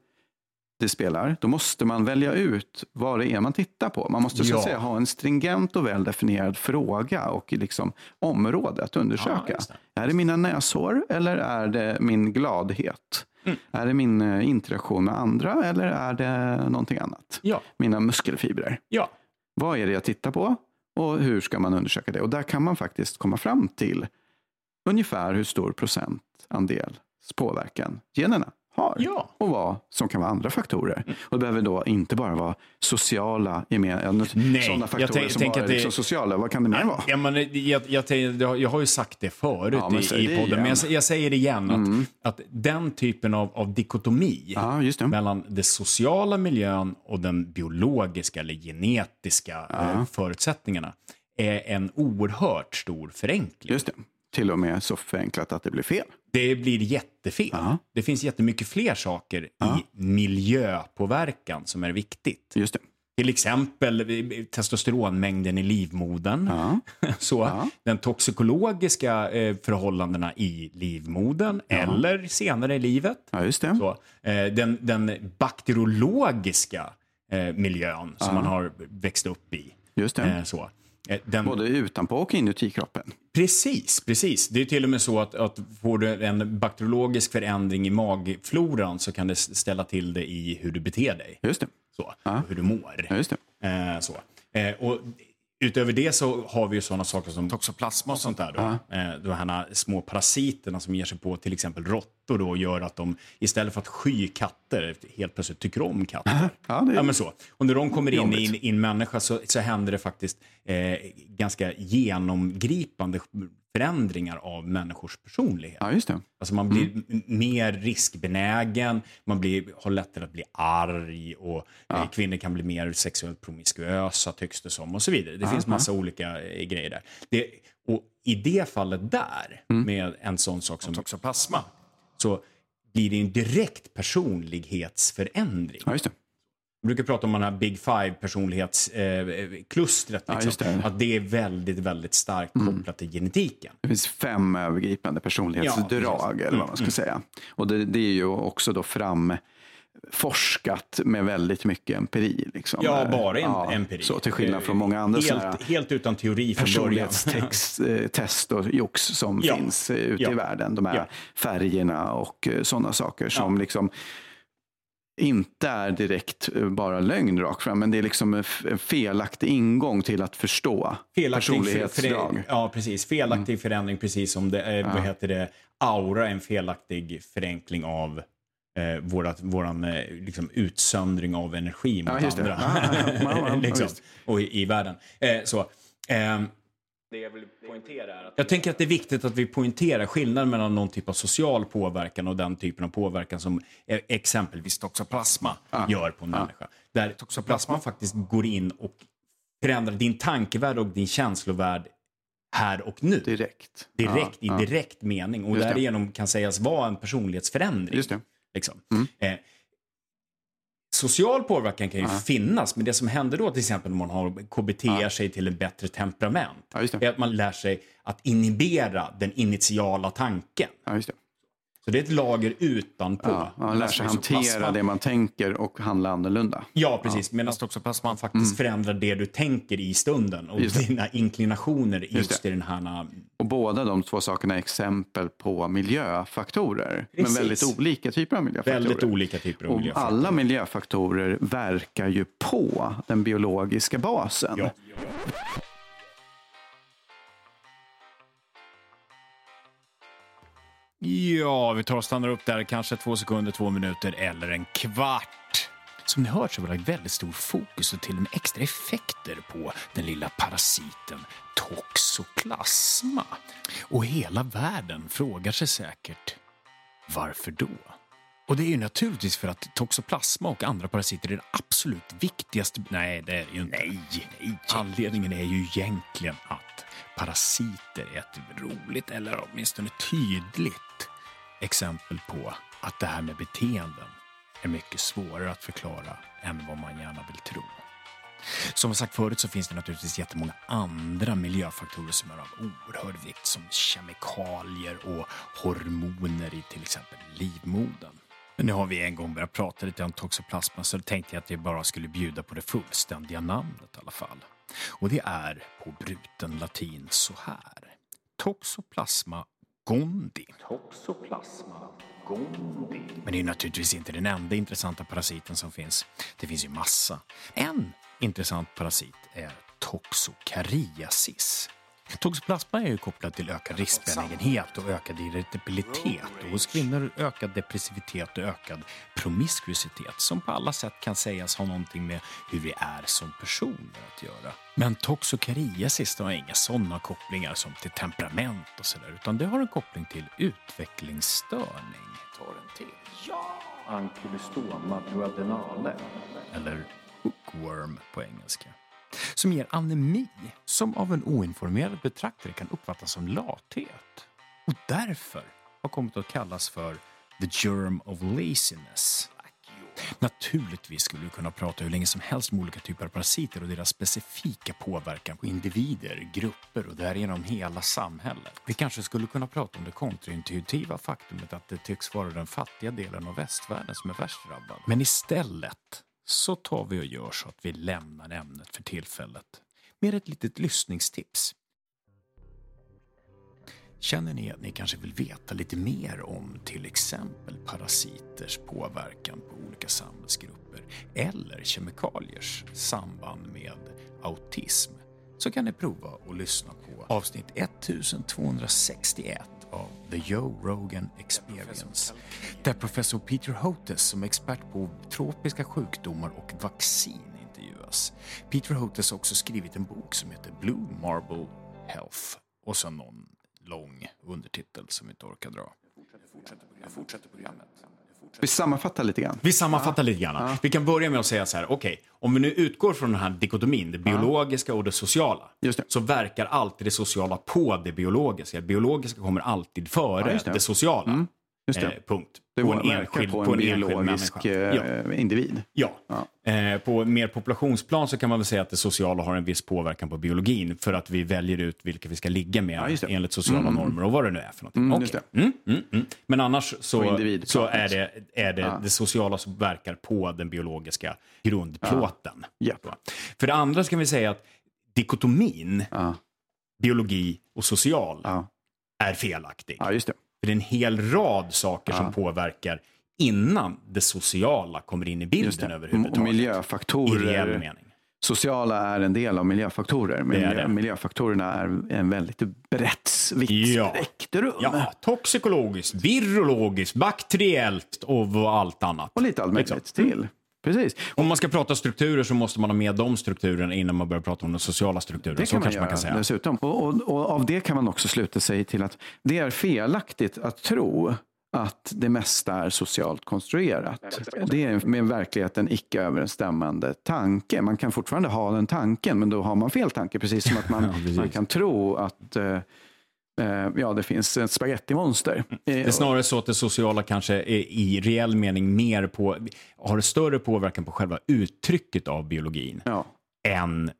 det spelar, då måste man välja ut vad det är man tittar på. Man måste så att Ja. säga ha en stringent och väl definierad fråga och liksom område att Ja, undersöka. just det. är det mina näshår eller är det min gladhet? Mm. Är det min eh, interaktion med andra eller är det någonting annat? Ja. Mina muskelfibrer. ja. Vad är det jag tittar på och hur ska man undersöka det? Och där kan man faktiskt komma fram till ungefär hur stor procentandels påverkan generna har. Ja. Och vad som kan vara andra faktorer. Och det behöver då inte bara vara sociala gemen, sådana jag faktorer som bara är det- liksom sociala. Vad kan det mer vara? Ja, men jag, jag, tänker- jag har ju sagt det förut Ja, i, i podden, men jag, igen. jag säger det igen. Att, Mm. att den typen av, av dikotomi Ja, det. mellan den sociala miljön och den biologiska eller genetiska eh, förutsättningarna är en oerhört stor förenkling. Just det. till och med så förenklat att det blir fel. Det blir jättefel. Ja. Det finns jättemycket fler saker i miljöpåverkan som är viktigt. Just det. Till exempel eh, testosteronmängden i livmodern. Ja. Så, Den toxikologiska eh, förhållandena i livmodern eller senare i livet. Ja. Så, eh, den, den bakteriologiska eh, miljön som man har växt upp i. Just det. Eh, så. Eh, Den, Både utanpå och inuti kroppen. Precis, precis. Det är till och med så att, att får du en bakteriologisk förändring i magfloran så kan det ställa till det i hur du beter dig. Just det. Så, hur du mår. Ja, just det. Eh, så. Eh, och utöver det så har vi ju sådana saker som toxoplasma och sånt där. Då. Eh, de här små parasiterna som ger sig på till exempel råttor då och gör att de istället för att sky katter helt plötsligt tycker om katter. Ja, det är- Ja, men så. Och när de kommer in i en människa så, så händer det faktiskt eh, ganska genomgripande förändringar av människors personlighet. Ja, just det. Alltså man blir m- mer riskbenägen, man blir, har lättare att bli arg och eh, kvinnor kan bli mer sexuellt promiskuösa tycks det som och så vidare. Det finns massa olika eh, grejer där. Det, och i det fallet där, med en sån sak som toxoplasma, så blir det en direkt personlighetsförändring. Ja, just det. Vi brukar prata om den här Big Five personlighetsklustret. Ja, Liksom, det. Att det är väldigt, väldigt starkt kopplat till genetiken. Det finns fem övergripande Ja, personlighetsdrag, precis. eller vad man ska säga. Och det, det är ju också då framforskat med väldigt mycket empiri. Liksom. Ja, bara en, Ja, empiri. Så till skillnad från många andra sådana här helt, helt utan teori från början. personlighetstest och jox som Ja. finns eh, ute Ja. i världen. De här Ja. färgerna och sådana saker som liksom inte är direkt eh, bara lögn rakt fram, men det är liksom en felaktig ingång till att förstå Felaktig personlighetsdrag. ja, precis. Felaktig förändring, precis som det är, vad heter det, aura en felaktig förenkling av eh, vårat, våran eh, liksom, utsöndring av energi mot Ja, andra. Ja, ja, ja. Ja, ja, liksom, och i, i världen. Eh, så, ehm, det jag vill poängtera är att... Jag tänker att det är viktigt att vi poängterar skillnaden mellan någon typ av social påverkan och den typen av påverkan som exempelvis toxoplasma gör på en människa. Där toxoplasma faktiskt går in och förändrar din tankevärld och din känslovärld här och nu. Direkt. Direkt, Ja, i direkt mening. Och Just det. därigenom kan sägas vara en personlighetsförändring. Just det. Liksom. Eh, social påverkan kan ju finnas, men det som händer då till exempel om man har KBT sig till en bättre temperament, Ja, är att man lär sig att inhibera den initiala tanken. Ja. Så det är ett lager utanpå. Ja, man lär sig hantera det man tänker och handla annorlunda. Ja, precis. Medan toxoplasman faktiskt förändrar det du tänker i stunden och Mm. Just det. dina inklinationer just, Just i den här... Och båda de två sakerna är exempel på miljöfaktorer. Men Precis. väldigt olika typer av miljöfaktorer. Väldigt olika typer av och miljöfaktorer. alla miljöfaktorer verkar ju på den biologiska basen. Ja. Ja, vi tar och stannar upp där kanske två sekunder, två minuter eller en kvart. Som ni hör så var det väldigt stor fokus och till och med extra effekter på den lilla parasiten toxoplasma. Och hela världen frågar sig säkert varför då? Och det är ju naturligtvis för att toxoplasma och andra parasiter är det absolut viktigaste... Nej, det är det ju inte. Nej, nej. Anledningen är ju egentligen att parasiter är ett roligt, eller åtminstone tydligt, exempel på att det här med beteenden är mycket svårare att förklara än vad man gärna vill tro. Som jag sagt förut så finns det naturligtvis jättemånga andra miljöfaktorer som är av oerhörd vikt som kemikalier och hormoner i till exempel livmodern. Men nu har vi en gång börjat prata lite om toxoplasma så då tänkte jag att jag bara skulle bjuda på det fullständiga namnet i alla fall. Och det är på bruten latin så här. Toxoplasma gondii. Toxoplasma gondii. Men det är naturligtvis inte den enda intressanta parasiten som finns. Det finns ju massa. En intressant parasit är toxokariasis. Toxoplasma är ju kopplad till ökad riskbenägenhet och ökad irritabilitet och hos kvinnor ökad depressivitet och ökad promiskuositet som på alla sätt kan sägas ha någonting med hur vi är som personer att göra. Men toxokariasis har inga sådana kopplingar som till temperament och sådär utan det har en koppling till utvecklingsstörning. Tar den till. Ja! Ankylostoma duodenale. Eller hookworm på engelska som ger anemi som av en oinformerad betraktare kan uppfattas som lathet och därför har kommit att kallas för the germ of laziness. Naturligtvis skulle vi kunna prata hur länge som helst om olika typer av parasiter och deras specifika påverkan på individer, grupper och därigenom hela samhället. Vi kanske skulle kunna prata om det kontraintuitiva faktumet att det tycks vara den fattiga delen av västvärlden som är värst drabbad. Men istället så tar vi och gör så att vi lämnar ämnet för tillfället med ett litet lyssningstips. Känner ni att ni kanske vill veta lite mer om till exempel parasiters påverkan på olika samhällsgrupper eller kemikaliers samband med autism så kan ni prova att lyssna på avsnitt 1261 av The Joe Rogan Experience där professor Peter Hotes som expert på tropiska sjukdomar och vaccin intervjuas. Peter Hotes har också skrivit en bok som heter Blue Marble Health och så någon lång undertitel som vi inte orkar dra. Jag fortsätter programmet. Vi sammanfattar lite grann. Vi sammanfattar lite grann. Vi kan börja med att säga så här, okej, om vi nu utgår från den här dikotomin, det biologiska och det sociala, Just det. så verkar alltid det sociala på det biologiska. Det biologiska kommer alltid före Ja, det. det. sociala. Just det. Eh, punkt. Det på en enskild, på en, på en biologisk människa. Ja. eh, individ. Ja. Eh, på mer populationsplan så kan man väl säga att det sociala har en viss påverkan på biologin för att vi väljer ut vilka vi ska ligga med Ja, enligt sociala normer och vad det nu är för någonting. Mm, just Mm, mm, mm. Men annars så, individplanet. så är det, är det Ja. det sociala som verkar på den biologiska grundplåten. Så. För det andra ska vi säga att dikotomin, Ja. biologi och social, Ja. är felaktig. ja, just det. För det är en hel rad saker som påverkar innan det sociala kommer in i bilden överhuvudtaget. Och I reell miljöfaktorer. mening. Sociala är en del av miljöfaktorer. Men Det är miljö, det. miljöfaktorerna är en väldigt brett, vitt Ja. spektrum. Ja, toxikologiskt, virologiskt, bakteriellt och allt annat. Och lite allt möjligt Liksom. till. Precis. Om man ska prata strukturer så måste man ha med de strukturerna innan man börjar prata om den sociala strukturen. Det så kan man kanske göra man kan säga. dessutom. Och, och, och av det kan man också sluta sig till att det är felaktigt att tro att det mesta är socialt konstruerat. Det är med verkligheten icke överensstämmande tanke. Man kan fortfarande ha den tanken, men då har man fel tanke. Precis som att man, precis. man kan tro att eh, ja, det finns ett spagettimonster. Eh, Det är snarare så att det sociala kanske är i reell mening mer på, har större påverkan på själva uttrycket av biologin Ja, än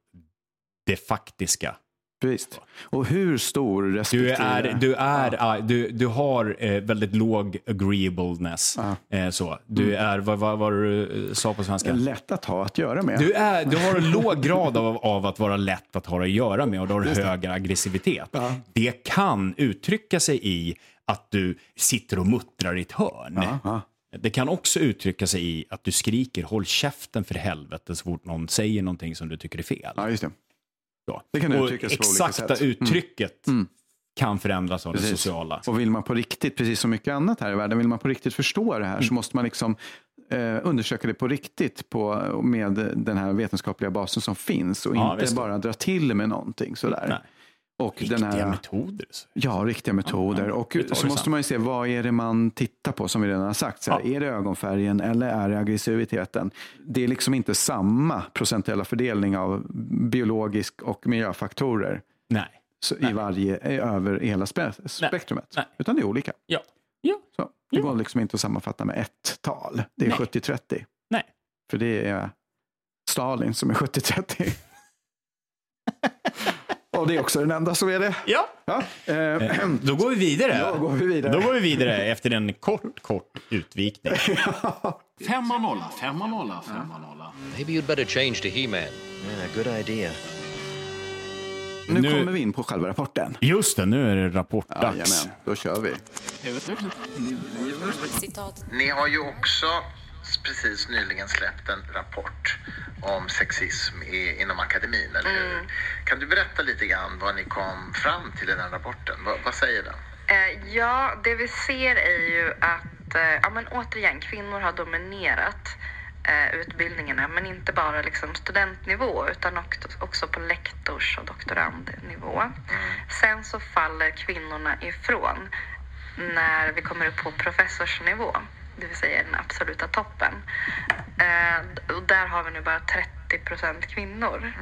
det faktiska. Precis. Och hur stor respektive... Du, är, du, är, ah, du, du har eh, väldigt låg agreeableness. Eh, så. Du är, vad vad var det du eh, sa på svenska? lätt att ha att göra med. Du, är, du har en låg grad av, av att vara lätt att ha att göra med och du har hög aggressivitet. Det kan uttrycka sig i att du sitter och muttrar i ett hörn. Ja, ja. Det kan också uttrycka sig i att du skriker håll käften för helvete så fort någon säger någonting som du tycker är fel. ja, just det. Det kan och exakta. Mm. uttrycket kan förändras av det Precis. sociala. Och vill man på riktigt, precis som mycket annat här i världen, vill man på riktigt förstå det här Mm. så måste man liksom eh, undersöka det på riktigt på, med den här vetenskapliga basen som finns och Ja, inte bara dra till med någonting sådär. Nej. Och Riktiga den här, metoder. Ja, riktiga metoder. ja. Och så måste man ju se vad är det man tittar på som vi redan har sagt. Så här, Ja. Är det ögonfärgen eller är det aggressiviteten? Det är liksom inte samma procentuella fördelning av biologisk och miljöfaktorer Nej. så i varje, över hela spe, spektrumet. Nej. Utan det är olika. Ja. ja. Så, det går liksom inte att sammanfatta med ett tal. Det är Nej. 70-30. Nej. För det är Stalin som är 70-30. Och det är också den enda som är det. Ja. Ja. Eh, Då går vi vidare. Då går vi vidare. Då går vi vidare efter en kort, kort utvikning. Femma nolla, femma nolla, femma nolla. Maybe you'd better change to He-Man. Yeah, good idea. nu, Nu- kommer vi in på själva rapporten. Just det, nu är det rapportdags. Jajamän, då kör vi. Citat. Ni har ju också precis nyligen släppt en rapport om sexism i, inom akademin, eller hur? Kan du berätta lite grann vad ni kom fram till i den rapporten? Vad, vad säger den? Eh, ja, det vi ser är ju att, eh, ja men återigen, kvinnor har dominerat eh, utbildningarna, men inte bara liksom studentnivå utan också, på lektors och doktorandnivå. Sen så faller kvinnorna ifrån när vi kommer upp på professorsnivå, det vill säga den absoluta toppen. Eh, och där har vi nu bara 30 procent kvinnor.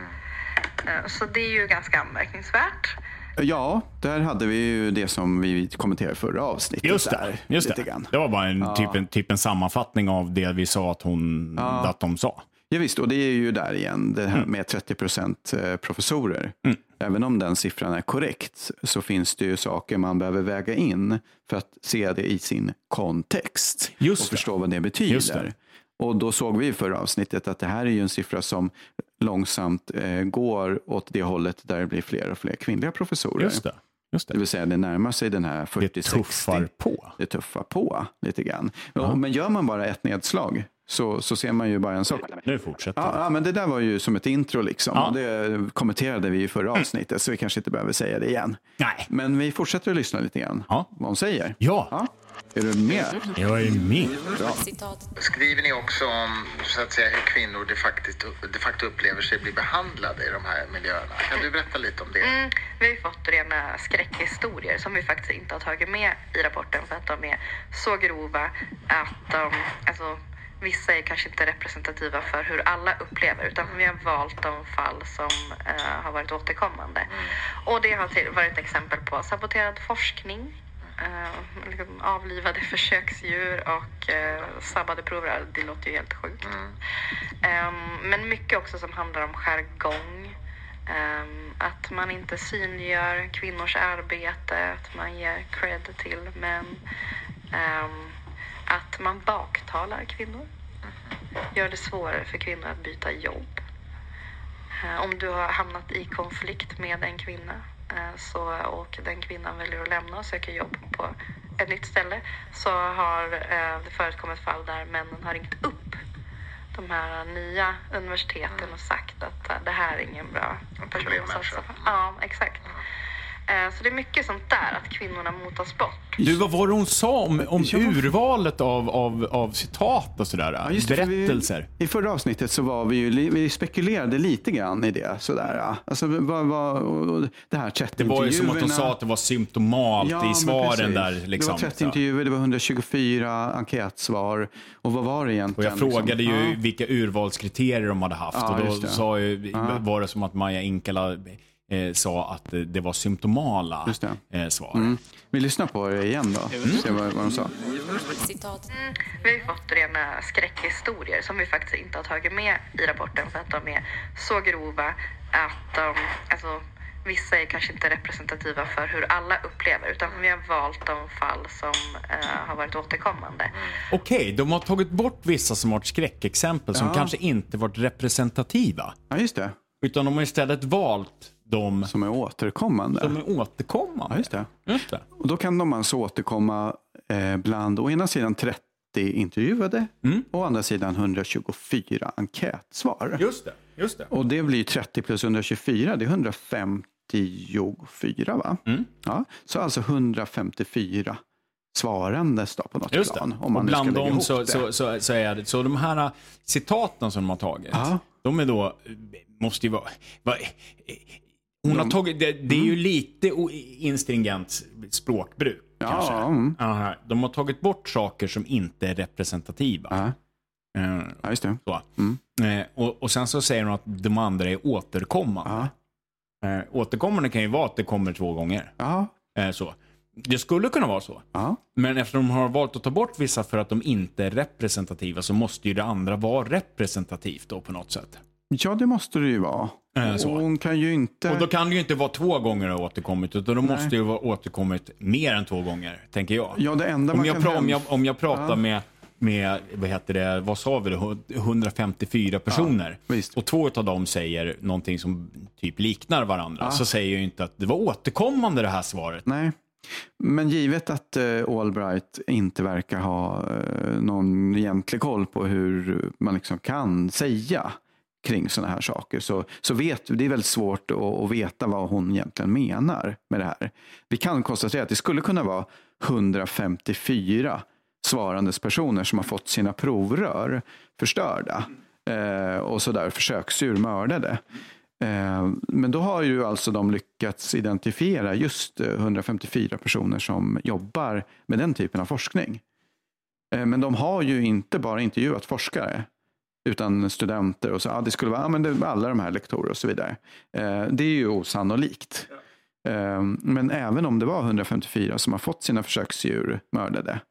Eh, Så det är ju ganska anmärkningsvärt. Ja, där hade vi ju det som vi kommenterade förra avsnittet. Just där, det. Just lite det. Grann. det var bara en, typ, en, typ en sammanfattning av det vi sa att, hon, att de sa. Ja, visst, och det är ju där igen, det här Mm. med 30 procent professorer. Även om den siffran är korrekt så finns det ju saker man behöver väga in för att se det i sin kontext Just och det. förstå vad det betyder. det. Och då såg vi i förra avsnittet att det här är ju en siffra som långsamt eh, går åt det hållet där det blir fler och fler kvinnliga professorer. Just det. Just Det det. vill säga det närmar sig den här 40-60. Det tuffar på. Det tuffar på lite grann. Ja, Men gör man bara ett nedslag så, så ser man ju bara en sak. Nu fortsätter Ja, ja, men det där var ju som ett intro liksom. Ja. Det kommenterade vi i förra avsnittet så vi kanske inte behöver säga det igen. Nej. Men vi fortsätter att lyssna lite grann Ja. vad hon säger. Ja, Är du med? jag är med. Citat. Skriver ni också om så att säga, hur kvinnor de facto, de facto upplever sig bli behandlade i de här miljöerna? Kan du berätta lite om det? Mm, vi har ju fått rena skräckhistorier som vi faktiskt inte har tagit med i rapporten för att de är så grova att de, alltså, vissa är kanske inte representativa för hur alla upplever utan vi har valt de fall som eh, har varit återkommande. Och det har till, varit exempel på saboterad forskning, eh, liksom avlivade försöksdjur och eh, sabbade prover. Det låter ju helt sjukt. Ehm, men mycket också som handlar om jargong. Ehm, att man inte synliggör kvinnors arbete, att man ger cred till män. Ehm, att man baktalar kvinnor. Gör det svårare för kvinnor att byta jobb. Eh, Om du har hamnat i konflikt med en kvinna eh, så, och den kvinnan väljer att lämna och söka jobb på ett nytt ställe så har eh, det förekommit fall där männen har ringt upp de här nya universiteten och sagt att det här är ingen bra person att satsa på. Ja, exakt. Eh, Så det är mycket sånt där, att kvinnorna motas bort. Du, vad var det hon sa om, om urvalet av, av, av citat och sådär? Ja, just det, för Berättelser. Vi, I förra avsnittet så var vi ju, vi spekulerade lite grann i det. Sådär, alltså, vad, vad, och det här Det var ju som att hon sa att det var symptomalt Ja, i svaren där. Liksom. Det var 30 intervjuer, det var 124 enkätsvar. Och vad var det Och egentligen? jag frågade liksom? ju Ja. vilka urvalskriterier de hade haft Ja, och då sa ju, var det som att Maja Inkala eh, sa att det, var symptomala Just det. eh, svar. Mm. Vi lyssnar på det igen då. Se vad, vad de sa. Citat. Mm, vi har ju fått rena skräckhistorier som vi faktiskt inte har tagit med i rapporten för att de är så grova att de, alltså, vissa är kanske inte representativa för hur alla upplever utan vi har valt de fall som eh, har varit återkommande. Okej, de har tagit bort vissa som varit skräckexempel som Ja. kanske inte varit representativa. Ja, just det. Utan de har istället valt de Som är återkommande. som är återkommande. Ja, just det. Just det. Och då kan de alltså återkomma eh, bland å ena sidan 30 intervjuade Mm. och å andra sidan 124 enkätsvar. Just det. Just det. Och det blir 30 plus 124, det är 154 va? Mm. Ja, så alltså 154 svarandes då på något Just plan. Om man och bland dem så, så, så, så är det, så de här äh, citaten som de har tagit, Ja. de är då, äh, måste ju vara, va, hon har De- tagit, det, det är ju lite o- instringent språkbruk. kanske. Ja, mm. Aha. De har tagit bort saker som inte är representativa. ja, Eh, ja, just det. så. Mm. Eh, och, och sen så säger hon att de andra är återkommande. Eh, återkommande kan ju vara att det kommer två gånger. Så. Det skulle kunna vara så. Men eftersom de har valt att ta bort vissa för att de inte är representativa så måste ju det andra vara representativt då på något sätt. Ja, det måste det ju vara. Så. Och hon kan ju inte... Och då kan det ju inte vara två gånger ha återkommit utan då måste det ju vara återkommit mer än två gånger, tänker jag. Ja, det enda om, jag kan pra- om, jag, om jag pratar Ja. med, med, vad heter det, vad sa vi det, 154 personer visst. och två av dem säger någonting som typ liknar varandra Ja. så säger jag ju inte att det var återkommande det här svaret. Nej. Men givet att uh, Albright inte verkar ha eh, någon egentlig koll på hur man liksom kan säga kring sådana här saker så, så vet det är väldigt svårt att, att veta vad hon egentligen menar med det här. Vi kan konstatera att det skulle kunna vara 154 svarandes personer som har fått sina provrör förstörda eh, och sådär försöksdjur mördade. Eh, Men då har ju alltså de lyckats identifiera just eh, 154 personer som jobbar med den typen av forskning. Eh, Men de har ju inte bara intervjuat forskare utan studenter och så, ja, det skulle vara ja, men det, alla de här lektorer och så vidare. Eh, det är ju osannolikt. Eh, men även om det var 154 som har fått sina försöksdjur mördade,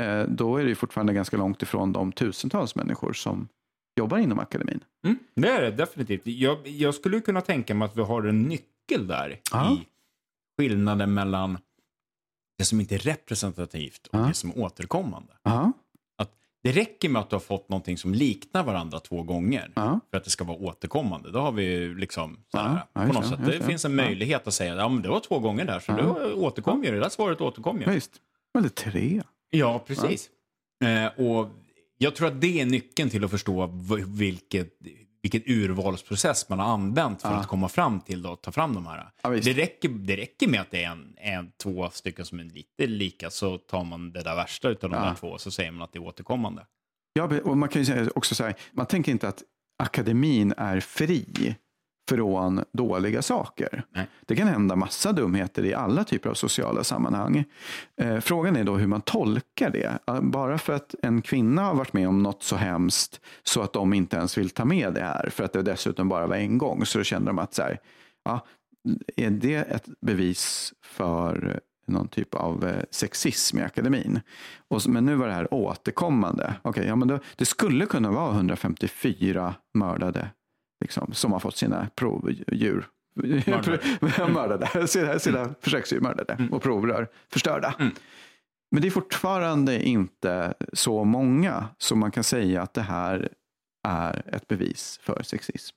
eh, då är det ju fortfarande ganska långt ifrån de tusentals människor som jobbar inom akademin. Mm, det är det definitivt. Jag, jag skulle kunna tänka mig att vi har en nyckel där Ja. i skillnaden mellan det som inte är representativt och Ja. det som är återkommande. Att det räcker med att du har fått någonting som liknar varandra två gånger ja, för att det ska vara återkommande. Då har vi ju liksom så Ja, ja, på något det, sätt. Det finns en Ja. möjlighet att säga ja, men det var två gånger där så Ja. det återkom ju. Det där svaret återkom ju. visst. Eller tre. Ja, precis. Eh, och jag tror att det är nyckeln till att förstå vilket, vilket urvalsprocess man har använt för Ja. att komma fram till att ta fram de här. Ja, det, räcker, det räcker med att det är en, en, två stycken som är lite lika så tar man det där värsta utav de Ja. där två och så säger man att det är återkommande. Ja, och man kan ju säga också så här, man tänker inte att akademin är fri från dåliga saker. Nej. Det kan hända massa dumheter i alla typer av sociala sammanhang. Eh, frågan är då hur man tolkar det. Bara för att en kvinna har varit med om något så hemskt så att de inte ens vill ta med det här för att det dessutom bara var en gång så då känner de att så här, ja, är det ett bevis för någon typ av eh, sexism i akademin? Och, men nu var det här återkommande. Okej, ja, men då, det skulle kunna vara 154 mördade liksom, som har fått sina provdjur mördade, sina, sina försöksdjur mördade och provrör förstörda. Men det är fortfarande inte så många som man kan säga att det här är ett bevis för sexism.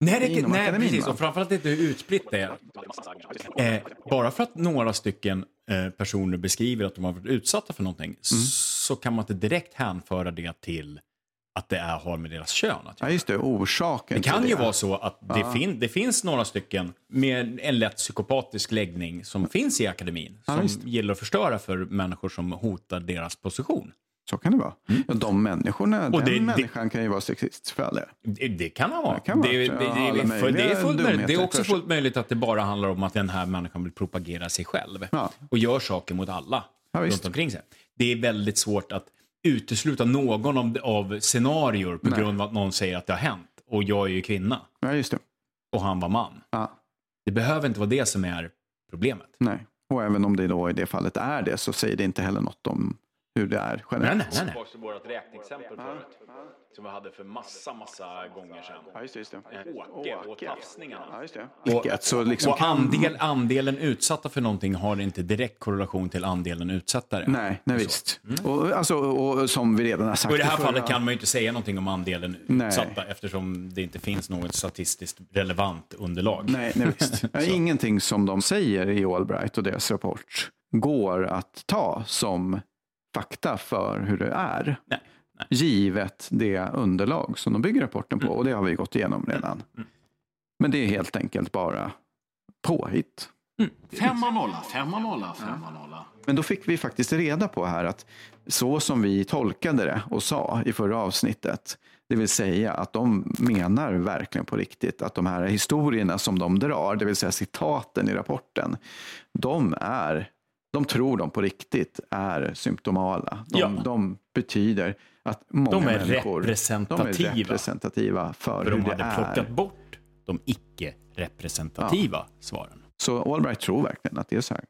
Nej, det, Inom nej akademin, precis. va? Och framförallt inte hur utspritt det är. Eh, bara för att några stycken eh, personer beskriver att de har varit utsatta för någonting så kan man inte direkt hänföra det till att det är, har med deras kön att göra. Ja, just det, orsaken Det kan ju vara så att det, Ja. fin- det finns några stycken med en lätt psykopatisk läggning som finns i akademin. Ja, Som visst. gillar att förstöra för människor som hotar deras position. Så kan det vara. Ja, de människorna, Mm. Och den det- det- människan kan ju vara sexist för all. Det, det kan han vara. Det kan vara. det, det, det, det, det, är fullt möjligt. det är också fullt möjligt att det bara handlar om att den här människan vill propagera sig själv. Ja. Och gör saker mot alla Ja, runt omkring sig. Det är väldigt svårt att utesluta någon av, av scenarior på Nej. grund av att någon säger att det har hänt. Och jag är ju kvinna. Ja, just det. Och han var man. Ja, Det behöver inte vara det som är problemet. nej. Och även om det då i det fallet är det så säger det inte heller något om hur det är generellt. nej, nej. nej. Vårt räkneexempel förut. Som vi hade för massa, massa gånger sedan. Ja, just det. Just det. Åke och tafsningarna. Ja, just det. Vilket, så liksom och kan- andel, andelen utsatta för någonting har inte direkt korrelation till andelen utsattare. Nej, nej visst. Och, alltså, och som vi redan har sagt Och i det här förra- fallet kan man ju inte säga någonting om andelen Nej. utsatta eftersom det inte finns något statistiskt relevant underlag. Nej, nej visst. Ja, Ingenting som de säger i Allbright och deras rapport går att ta som fakta för hur det är. Nej, nej. Givet det underlag som de bygger rapporten på. Och det har vi gått igenom redan. Men det är helt enkelt bara påhitt. Femma nolla, femma nolla, femma nolla. Men då fick vi faktiskt reda på här att så som vi tolkade det och sa i förra avsnittet, det vill säga att de menar verkligen på riktigt att de här historierna som de drar, det vill säga citaten i rapporten, de är, de tror de på riktigt är symptomala. De, Ja. de betyder att många De är människor representativa. de är representativa för, För hur de det hade är. plockat bort de icke-representativa svaren. Så Allbright tror verkligen att det är så här.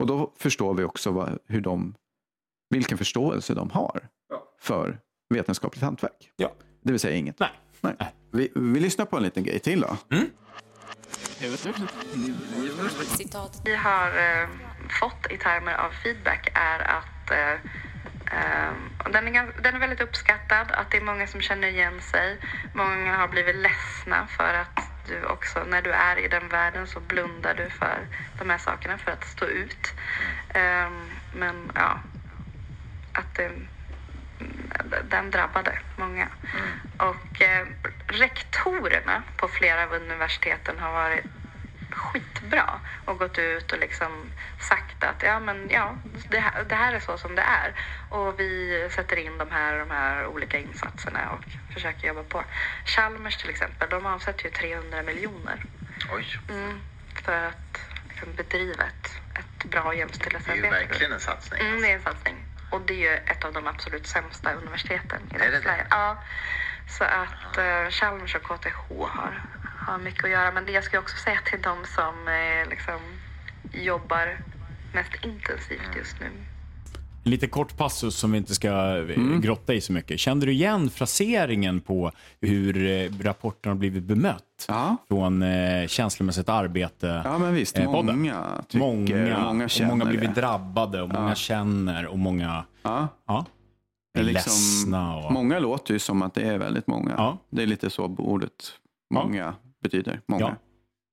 Och då förstår vi också vad, hur de, vilken förståelse de har för vetenskapligt hantverk. Ja. Det vill säga inget. Nej. Nej. Vi, vi lyssnar på en liten grej till då. citat, vi har eh, fått i termer av feedback är att eh, eh, den, är, den är väldigt uppskattad, att det är många som känner igen sig. Många har blivit ledsna för att du också, när du är i den världen så blundar du för de här sakerna för att stå ut. Eh, men ja, att det, den drabbade många. Och eh, rektorerna på flera av universiteten har varit skitbra och gått ut och liksom sagt att ja, men ja, det, här, det här är så som det är. Och vi sätter in de här, de här olika insatserna och försöker jobba på. Chalmers till exempel, de avsätter ju 300 miljoner Oj, mm, för att liksom, bedriva ett, ett bra det är ju jämställdhetsarbete. verkligen en satsning. Mm, alltså. det är en satsning. Och det är ju ett av de absolut sämsta universiteten i Sverige. Ja. Så att eh, Chalmers och KTH har, har mycket att göra. Men det jag ska också säga till de som eh, liksom jobbar mest intensivt just nu. En lite kort passus som vi inte ska eh, Mm. grotta i så mycket. Kände du igen fraseringen på hur eh, rapporten har blivit bemött? Ja. Från eh, känslomässigt arbete? Ja, men visst. eh? Många tycker, många, och många och känner många har blivit det. drabbade och många känner och många Ja. ja, är Det är liksom- ledsna. Och, Många låter ju som att det är väldigt många. Ja. Det är lite så ordet många betyder. Många. Ja.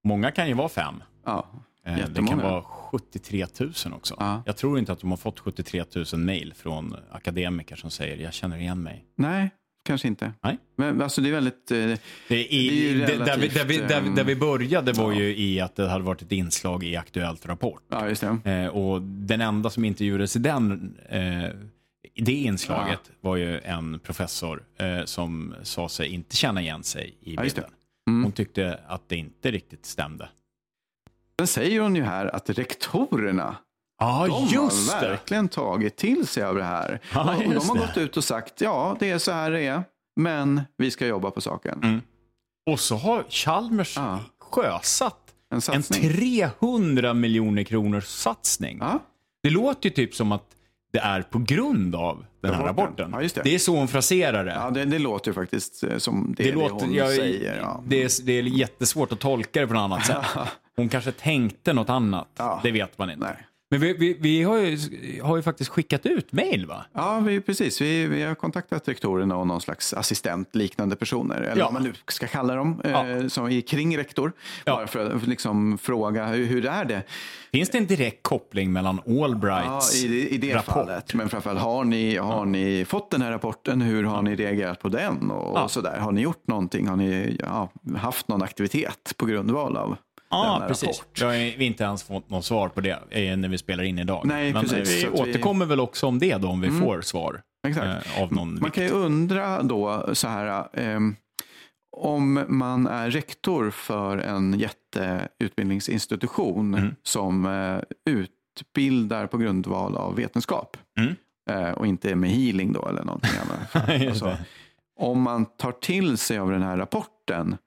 Många kan ju vara fem. Ja. Eh, Det kan vara 73 000 också. Ja. Jag tror inte att de har fått 73 000 mejl från akademiker som säger jag känner igen mig. Nej, kanske inte. Nej. Men alltså det är väldigt... Det är Det i, är ju det, där, vi, relativt, där, vi, där, vi- där vi började var ja. ju i att det hade varit ett inslag i Aktuellt Rapport. Ja, just det. Eh, och den enda som intervjuades i den, eh, i det inslaget var ju en professor eh, som sa sig inte känna igen sig i Ja, bilden. Mm. Hon tyckte att det inte riktigt stämde. Sen säger hon ju här att rektorerna, Ja, de just har det! verkligen tagit till sig av det här. Ja, och de har det. gått ut och sagt, ja, det är så här det är, men vi ska jobba på saken. Mm. Och så har Chalmers Ja. sjösatt En en satsning. 300 miljoner kronors satsning. Ja, Det låter ju typ som att det är på grund av den här Rapporten. rapporten. Ja, just det. är så hon fraserar det. ja det, det låter faktiskt eh, som det, det, det, låter, hon jag, säger. Ja. det, är, det är jättesvårt att tolka det på något annat sätt. Hon kanske tänkte något annat. Ja. Det vet man inte. Nej. Men vi, vi, vi har, ju, har ju faktiskt skickat ut mejl va? Ja, vi, precis. Vi, vi har kontaktat rektorerna och någon slags assistent liknande personer, eller Ja. vad man nu ska kalla dem, Ja. eh, som är kring rektor. Ja. Bara för att liksom fråga hur, hur är det Finns det en direkt koppling mellan ja, Allbrights i, det- i det rapport? fallet. Men framförallt, har ni, har ni fått den här rapporten? Hur har ni reagerat på den? Och, Ja. och sådär. Har ni gjort någonting? Har ni ja, haft någon aktivitet på grundval av Ja, denna precis. rapport? Vi har ju inte ens fått något svar på det eh, när vi spelar in idag. Nej, Men precis. vi Så att vi- Mm. återkommer väl också om det då, om vi får svar Exakt. eh, av någon Man kan ju undra då så här, ehm, om man är rektor för en jätteutbildningsinstitution Mm. som eh, utbildar på grundval av vetenskap Mm. eh, och inte med healing då eller någonting annat. Just Alltså, det. om man tar till sig av den här rapporten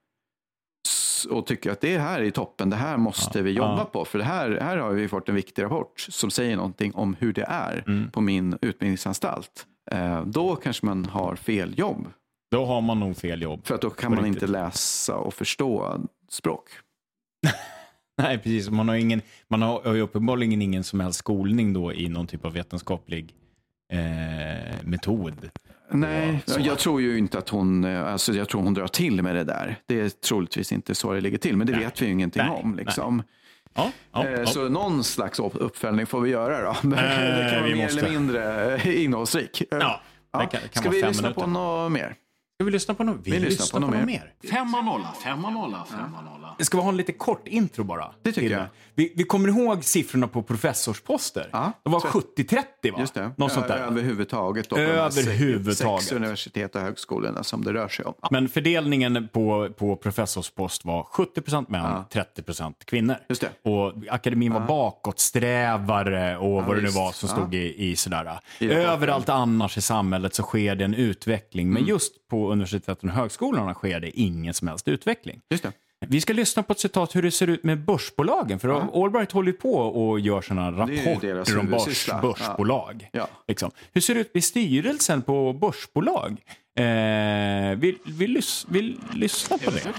och tycker att det här är toppen, det här måste Ja. vi jobba Ja. på. För det här, här har vi fått en viktig rapport som säger någonting om hur det är Mm. på min utbildningsanstalt. Eh, då kanske man har fel jobb. Då har man nog fel jobb. För att då kan man riktigt. inte läsa och förstå språk. Nej, precis. Man har, ingen, man har ju uppenbarligen ingen som helst skolning då i någon typ av vetenskaplig eh, metod. Nej, så. jag tror ju inte att hon, eh, alltså jag tror hon drar till med det där. Det är troligtvis inte så det ligger till, men det Nej. vet vi ju ingenting Nej, om. Liksom. Ja, ja, Eh, ja. Så någon slags upp- uppföljning får vi göra då. Men det kan vara vi mer måste. eller mindre eh, innehållsrik. Eh, Ja, det kan- kan Ska vi lyssna minuter. på något mer? Ska vi lyssna på något? Vi, lyssnar på något mer. Femma nolla, femma nolla, femma nolla. Ska vi ha en lite kort intro bara? Det tycker jag. Vi, vi kommer ihåg siffrorna på professorsposter. Ja, De var så- 70-30 va? Just det. Något sånt där. Överhuvudtaget. Då, på Överhuvudtaget. Sex, universitet och högskolorna som det rör sig om. Men fördelningen på, på professorspost var 70% män, Ja. 30% kvinnor. Just det. Och akademin var bakåtsträvare och vad det nu var som Ja. stod i, i sådär. I. Överallt annars i samhället så sker det en utveckling. Mm. Men just på universiteten och högskolorna sker det ingen som helst utveckling. Just det. Vi ska lyssna på ett citat hur det ser ut med börsbolagen. För Allbright håller ju på och gör sådana rapporter om börs, börsbolag. Ja. Liksom. Hur ser det ut med styrelsen på börsbolag? Eh, vi, vi, lys, vi lyssnar på det.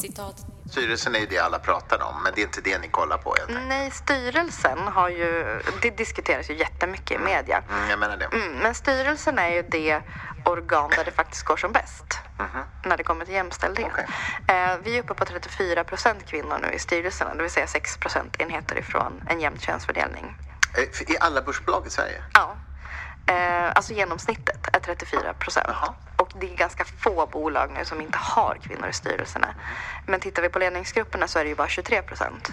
Citat. Styrelsen är ju det alla pratar om, men det är inte det ni kollar på. enkelt. Nej, styrelsen har ju, det diskuteras ju jättemycket i media. Mm, jag menar det. Mm, men styrelsen är ju det organ där det faktiskt går som bäst när det kommer till jämställdhet. Okej. Eh, vi är uppe på 34 procent kvinnor nu i styrelserna, det vill säga 6 procentenheter ifrån en jämn könsfördelning. Eh, I alla börsbolag i Sverige? Ja. Eh, alltså genomsnittet är 34 procent. Jaha. Och det är ganska få bolag nu som inte har kvinnor i styrelserna. Men tittar vi på ledningsgrupperna så är det ju bara 23 procent.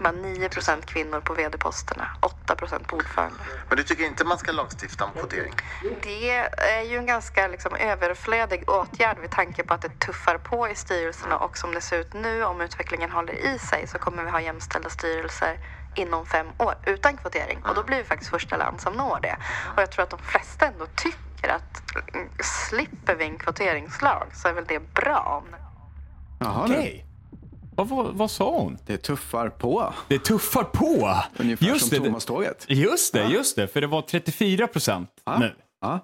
Bara 9 procent kvinnor på vd-posterna. 8 procent på ordförande. Men du tycker inte man ska lagstifta om kvotering? Det är ju en ganska liksom, överflödig åtgärd med tanke på att det tuffar på i styrelserna och som det ser ut nu om utvecklingen håller i sig så kommer vi ha jämställda styrelser inom fem år utan kvotering och då blir vi faktiskt första land som når det. Och jag tror att de flesta ändå tycker att mm, slipper vi en kvoteringslag så är väl det bra. Jaha, Okej. Vad, vad, vad sa hon? Det tuffar på. Det tuffar på. Ungefär Just som det, Thomas-tåget. Just det, just det. För det var 34 procent Ja. nu. Ja.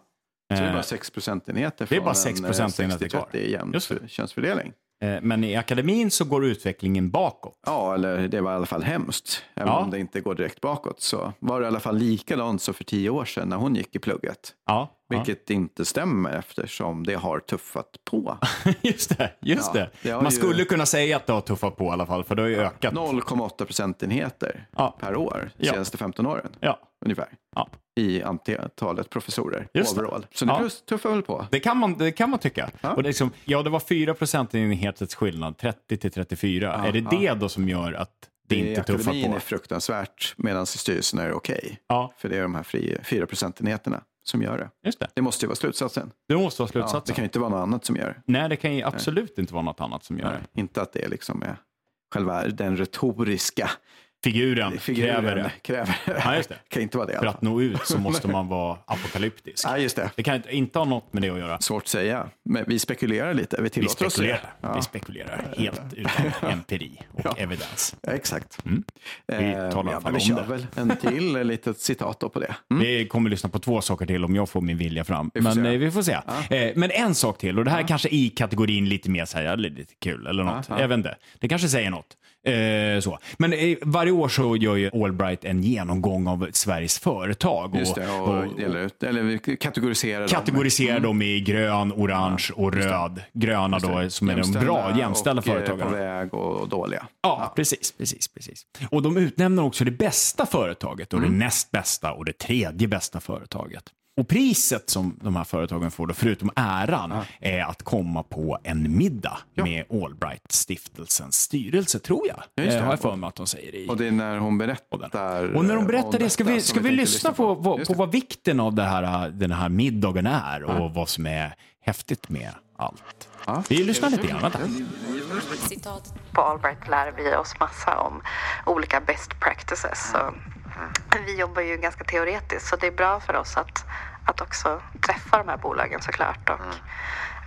Så det är Eh, bara 6 procentenheter det är från bara sex en, eh, procentenheter kvar. 60-30 jämn Just det. för- könsfördelning. Eh, Men i akademin så går utvecklingen bakåt. Ja, eller det var i alla fall hemskt. Även Ja. om det inte går direkt bakåt så var det i alla fall likadant som för tio år sedan när hon gick i plugget. Ja, Vilket inte stämmer eftersom det har tuffat på. ja. just det. Just Ja, det. det Man ju- skulle kunna säga att det har tuffat på i alla fall, för det har ju ökat. 0,8 procentenheter Ja. per år de Ja. senaste 15 åren Ja. Ungefär. Ja. I antalet professorer Just overall. Så det Ja. tuffar väl på. Det kan man, det kan man tycka. Ja. Och det liksom, ja, det var 4 procentenheters skillnad, 30 till 34. Ja, är det ja. det då som gör att det I inte tuffar akademin på? är fruktansvärt medan styrelsen är okej. Ja, För det är de här fri- 4 procentenheterna som gör det. just det. Det måste ju vara slutsatsen. Det måste vara Ja, slutsatsen. det kan ju inte vara något annat som gör det. Nej, det kan ju absolut inte vara något annat som gör Nej, det. Inte att det liksom är själva den retoriska Figuren, figuren kräver det. kräver. Ja, just det. kan inte vara det. För att nå ut så måste man vara apokalyptisk. Ja, just det. Det kan inte- inte ha något med det att göra. Svårt att säga. Men vi spekulerar lite. Vi Vi tillåter oss det. spekulerar. Ja. Vi spekulerar helt utan empiri och Ja. evidens. Ja, exakt. Mm. Vi talar i alla ja, men vi om kör det. väl en till eh, litet citat på det. Mm. Vi kommer lyssna på två saker till om jag får min vilja fram. Vi Men se. eh, vi får se. Eh, Men en sak till, och det här är kanske i kategorin lite mer så här, ja, lite kul eller något. Ja, ja. Jag vet inte. Det kanske säger något. Eh, så. Men eh, varje år så gör ju Allbright en genomgång av Sveriges företag. Just det, och, delar ut, eller kategoriserar kategoriserar dem. dem i grön, orange och röd. Gröna då som är de bra, jämställda och, eh, företagarna. på väg och dåliga. Ja, precis, precis, precis. Och de utnämner också det bästa företaget och Mm. det näst bästa och det tredje bästa företaget. Och priset som de här företagen får, då, förutom äran, är att komma på en middag med Allbright-stiftelsens styrelse, tror jag. Ja, just det. Eh, har jag för mig att de säger i... Och det är när hon berättar. Och när de berättar det, ska vi, ska vi tänkte lyssna på, på det. vad vikten av det här, den här middagen är och vad som är häftigt med allt. Ja. Vi lyssnar lite grann. Vänta. Citat. På Allbright lär vi oss massa om olika best practices. Så vi jobbar ju ganska teoretiskt så det är bra för oss att, att också träffa de här bolagen såklart och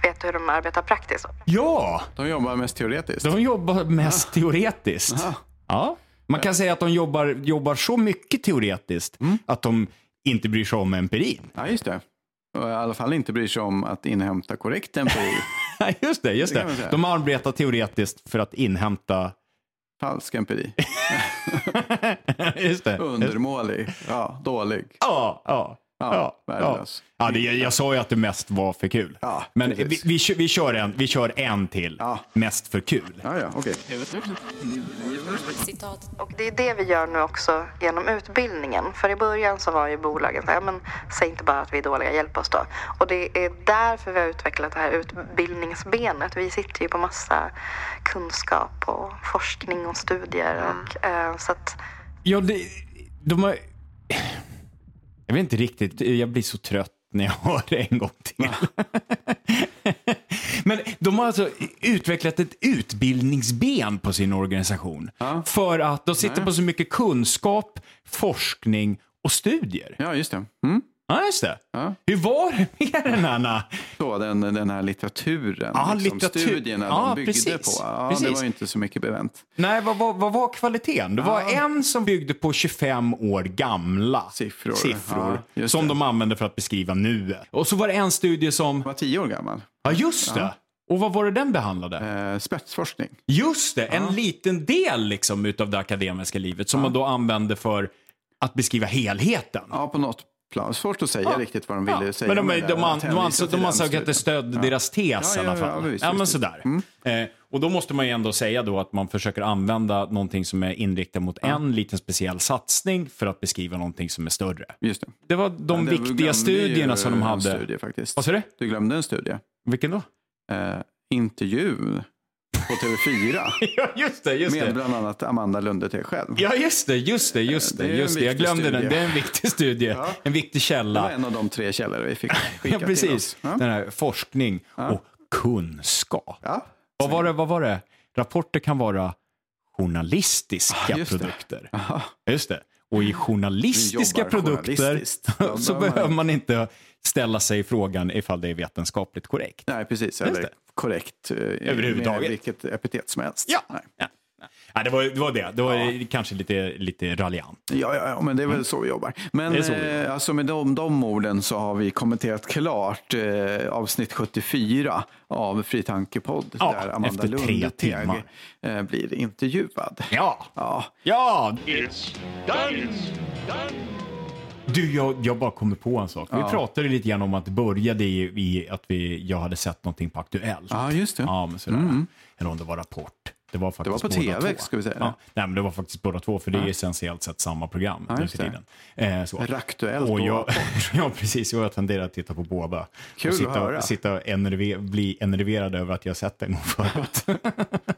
veta hur de arbetar praktiskt. Ja, De jobbar mest teoretiskt. de jobbar mest teoretiskt. Aha. Ja. Man kan säga att de jobbar, jobbar så mycket teoretiskt Mm. att de inte bryr sig om empirin. Ja, just det. Och i alla fall inte bryr sig om att inhämta korrekt empiri. Just det. Just Det det. De arbetar teoretiskt för att inhämta... Falsk empiri. just det. Undermålig. Ja, dålig. Ja, ja. Ja, Ja, ja. ja det, jag sa ju att det mest var för kul. Ja, Men vi, vi, kör- vi, kör en, vi kör en till. Ja. Mest för kul. Ja, ja, okej. Citat. Och det är det vi gör nu också genom utbildningen. För i början så var ju bolagen så här, men säg inte bara att vi är dåliga, hjälp oss då. Och det är därför vi har utvecklat det här utbildningsbenet. Vi sitter ju på massa kunskap och forskning och studier. Och, eh, så att Ja, det, de har... Jag vet inte riktigt, jag blir så trött när jag hör det en gång till. Men de har alltså utvecklat ett utbildningsben på sin organisation. För att de sitter på så mycket kunskap, forskning och studier. Ja, just det. Mm. Ja, just det. Ja. Hur var det med den här... Så den, den här litteraturen, Ja, liksom, litteratur. studierna Ja, de byggde precis. på. Ja, Precis. Det var inte så mycket bevänt. Nej, vad, vad, vad var kvaliteten? Det var en som byggde på 25 år gamla Siffror. siffror som det. de använde för att beskriva nuet. Och så var det en studie som... Var tio år gammal. Ja, just det. Och vad var det den behandlade? Eh, spetsforskning. Just det, en liten del liksom utav det akademiska livet som man då använde för att beskriva helheten. Ja, på något plan. Svårt att säga Ja. riktigt vad de ville Ja, säga. Men de, med de, de, de, att de, ansåg, de ansåg att det stödde Ja. deras tes Ja, i ja, alla ja, fall. visst, ja, men visst, sådär. visst. Eh, och då måste man ju ändå säga då att man försöker använda någonting som är inriktat mot en liten speciell satsning för att beskriva någonting som är större. Just det. Det var de det- viktiga studierna ju som de en hade. Studie, faktiskt. Vad sa du? Du glömde en studie. Vilken då? Eh, intervjun på TV4. ja, just det. Just med det. bland annat Amanda Lundeteg själv. Ja, just det, just det, just det. Det Just det. Jag glömde den. studie. Det är en viktig studie. En viktig Det var källa. en av de tre källor vi fick skicka Ja, till precis. oss. Ja. Den här forskning och kunskap. Ja. Vad var det? Vad var det? Rapporter kan vara journalistiska Ja, det. produkter. Aha. Just det. Och i journalistiska produkter så behöver man- inte ställa sig frågan ifall det är vetenskapligt korrekt. Nej, precis. Eller det. Korrekt. eh, Överhuvudtaget. Vilket epitet som helst. Ja. Nej. Ja. Ja, det, var, det var det. Det var kanske lite, lite raljant. Ja, ja, ja, men det är väl så vi jobbar. Men Det är så vi jobbar. eh, alltså med de, de orden så har vi kommenterat klart eh, avsnitt 74 av Fri Tankepodd Ja, där Amanda efter tre Lundeteg timmar. eh, blir intervjuad. Ja, Ja, ja. It's done. It's done. Du, jag, jag bara kommer på en sak. Vi Ja. pratade lite grann om att det började i, i att vi, jag hade sett någonting på Aktuellt. ja just det. Ja, men sådär. Eller om det var Rapport. Det var faktiskt på båda TV, två. ska vi säga. Ja. Nej, men det var faktiskt båda två, för det är essentiellt sett samma program nu just för det. tiden. Eh, så. Raktuellt och jag, ja, precis. Och jag tenderar att titta på båda. Kul och att sitta, höra. sitta och enerve, bli enerverad över att jag sett det någon förut.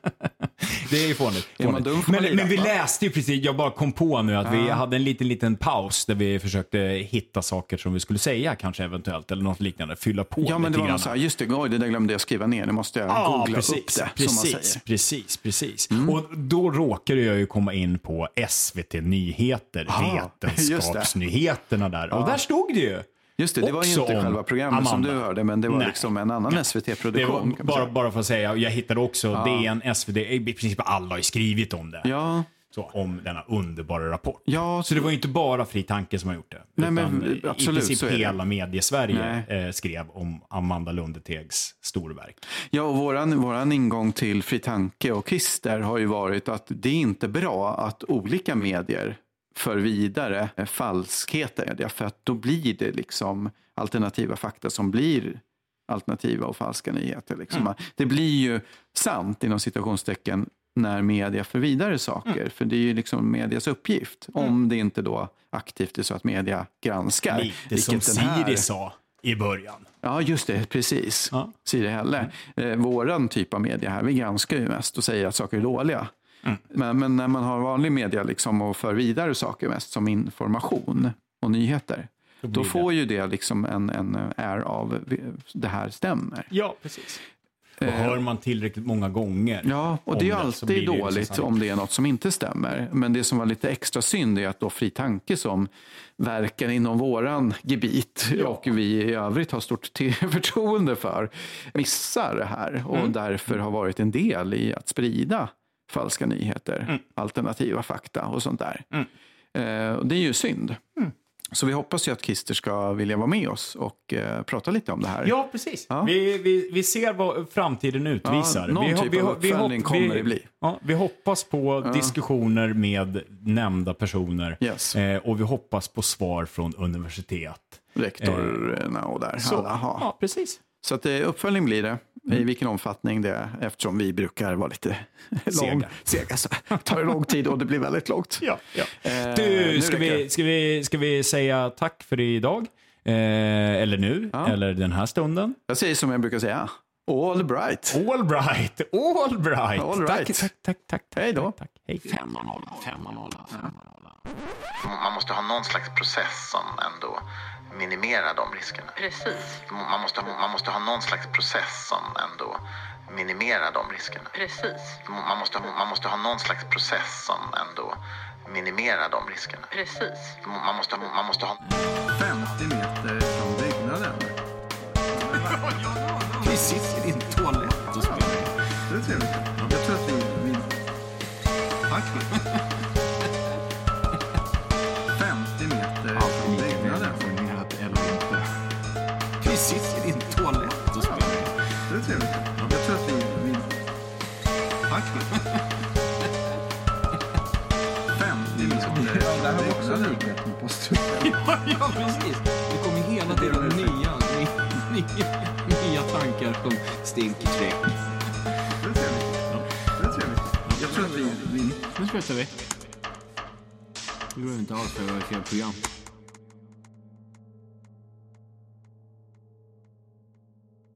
det är ju fånigt. Fånigt. Men, men vi läste ju precis, jag bara kom på nu att vi hade en liten, liten paus där vi försökte hitta saker som vi skulle säga kanske eventuellt eller något liknande. Fylla på Ja, men det var någon så här, just det, oj, det där glömde jag skriva ner, nu måste jag Ja, googla precis, upp det, precis. Mm. precis, precis. Och då råkade jag ju komma in på SVT Nyheter, Ah, Vetenskapsnyheterna där. Och där stod det ju. Just det, det var ju inte själva programmet som Amanda. du hörde, men det var Nej. liksom en annan SVT-produktion. bara, bara för att säga, jag hittade också DN, SVT, i princip alla har ju skrivit om det. Ja, Så, om denna underbara rapport. ja Så det var ju inte bara Fri Tanke som har gjort det. Nej, men absolut, I princip hela mediesverige eh, skrev om Amanda Lundetegs storverk. Ja, och våran, våran ingång till Fri Tanke och Christer har ju varit att det är inte bra att olika medier för vidare eh, falskheter. För att då blir det liksom alternativa fakta som blir alternativa och falska nyheter. Liksom. Det blir ju sant inom citationstecken när media för vidare saker. För det är ju liksom medias uppgift. Om det inte då aktivt är så att media granskar. Lite som här- Siri sa i början. Ja, just det. Precis. Ja. Siri Helle. Eh, våran typ av media här, vi granskar ju mest och säger att saker är dåliga. Mm. Men, men när man har vanlig media liksom och för vidare saker mest som information och nyheter. Då får ju det liksom en, en är av det här stämmer. Ja, precis. Och Eh, hör man tillräckligt många gånger Ja, och det är ju alltid dåligt om det är något som inte stämmer. Men det som var lite extra synd är att då Fri Tanke som verkar inom våran gebit och vi i övrigt har stort förtroende för missar det här och Mm. därför har varit en del i att sprida falska nyheter, Mm. alternativa fakta och sånt där. Eh, och det är ju synd. Mm. Så vi hoppas ju att Kister ska vilja vara med oss och eh, prata lite om det här. Ja, precis. Ja. Vi, vi, vi ser vad framtiden utvisar. Ja, någon vi, typ vi, av uppföljning kommer det bli. Ja, vi hoppas på diskussioner med nämnda personer Yes. eh, och vi hoppas på svar från universitet. Rektorerna och där. Så, alla ja, precis. Så att eh, uppföljning blir det. Mm. I vilken omfattning det är, eftersom vi brukar vara lite Sega. lång, sega. Så tar det lång tid och det blir väldigt långt. Ja, ja. Eh, Du, ska vi, ska, vi, ska vi säga tack för idag? Eh, eller nu, Ja. eller den här stunden. Jag säger som jag brukar säga. All bright. All bright, all bright. All right. Tack, tack, tack, tack. Hej då. Tack, tack. Hej. Man måste ha någon slags process som ändå minimerar de riskerna. Precis, Man måste, man måste ha någon slags process som ändå minimerar de riskerna. precis, Man måste, man måste ha någon slags process som ändå minimerar de riskerna. precis. Man måste, man måste ha... 50 meter från byggnaden. Vi Ja, precis. Det kommer hela tiden nya, nya, nya tankar som stinker träck. Det är trevligt. Det är trevligt. Jag tror att vi... vi... Nu slutar vi. Det går inte alls för att jag har fel program.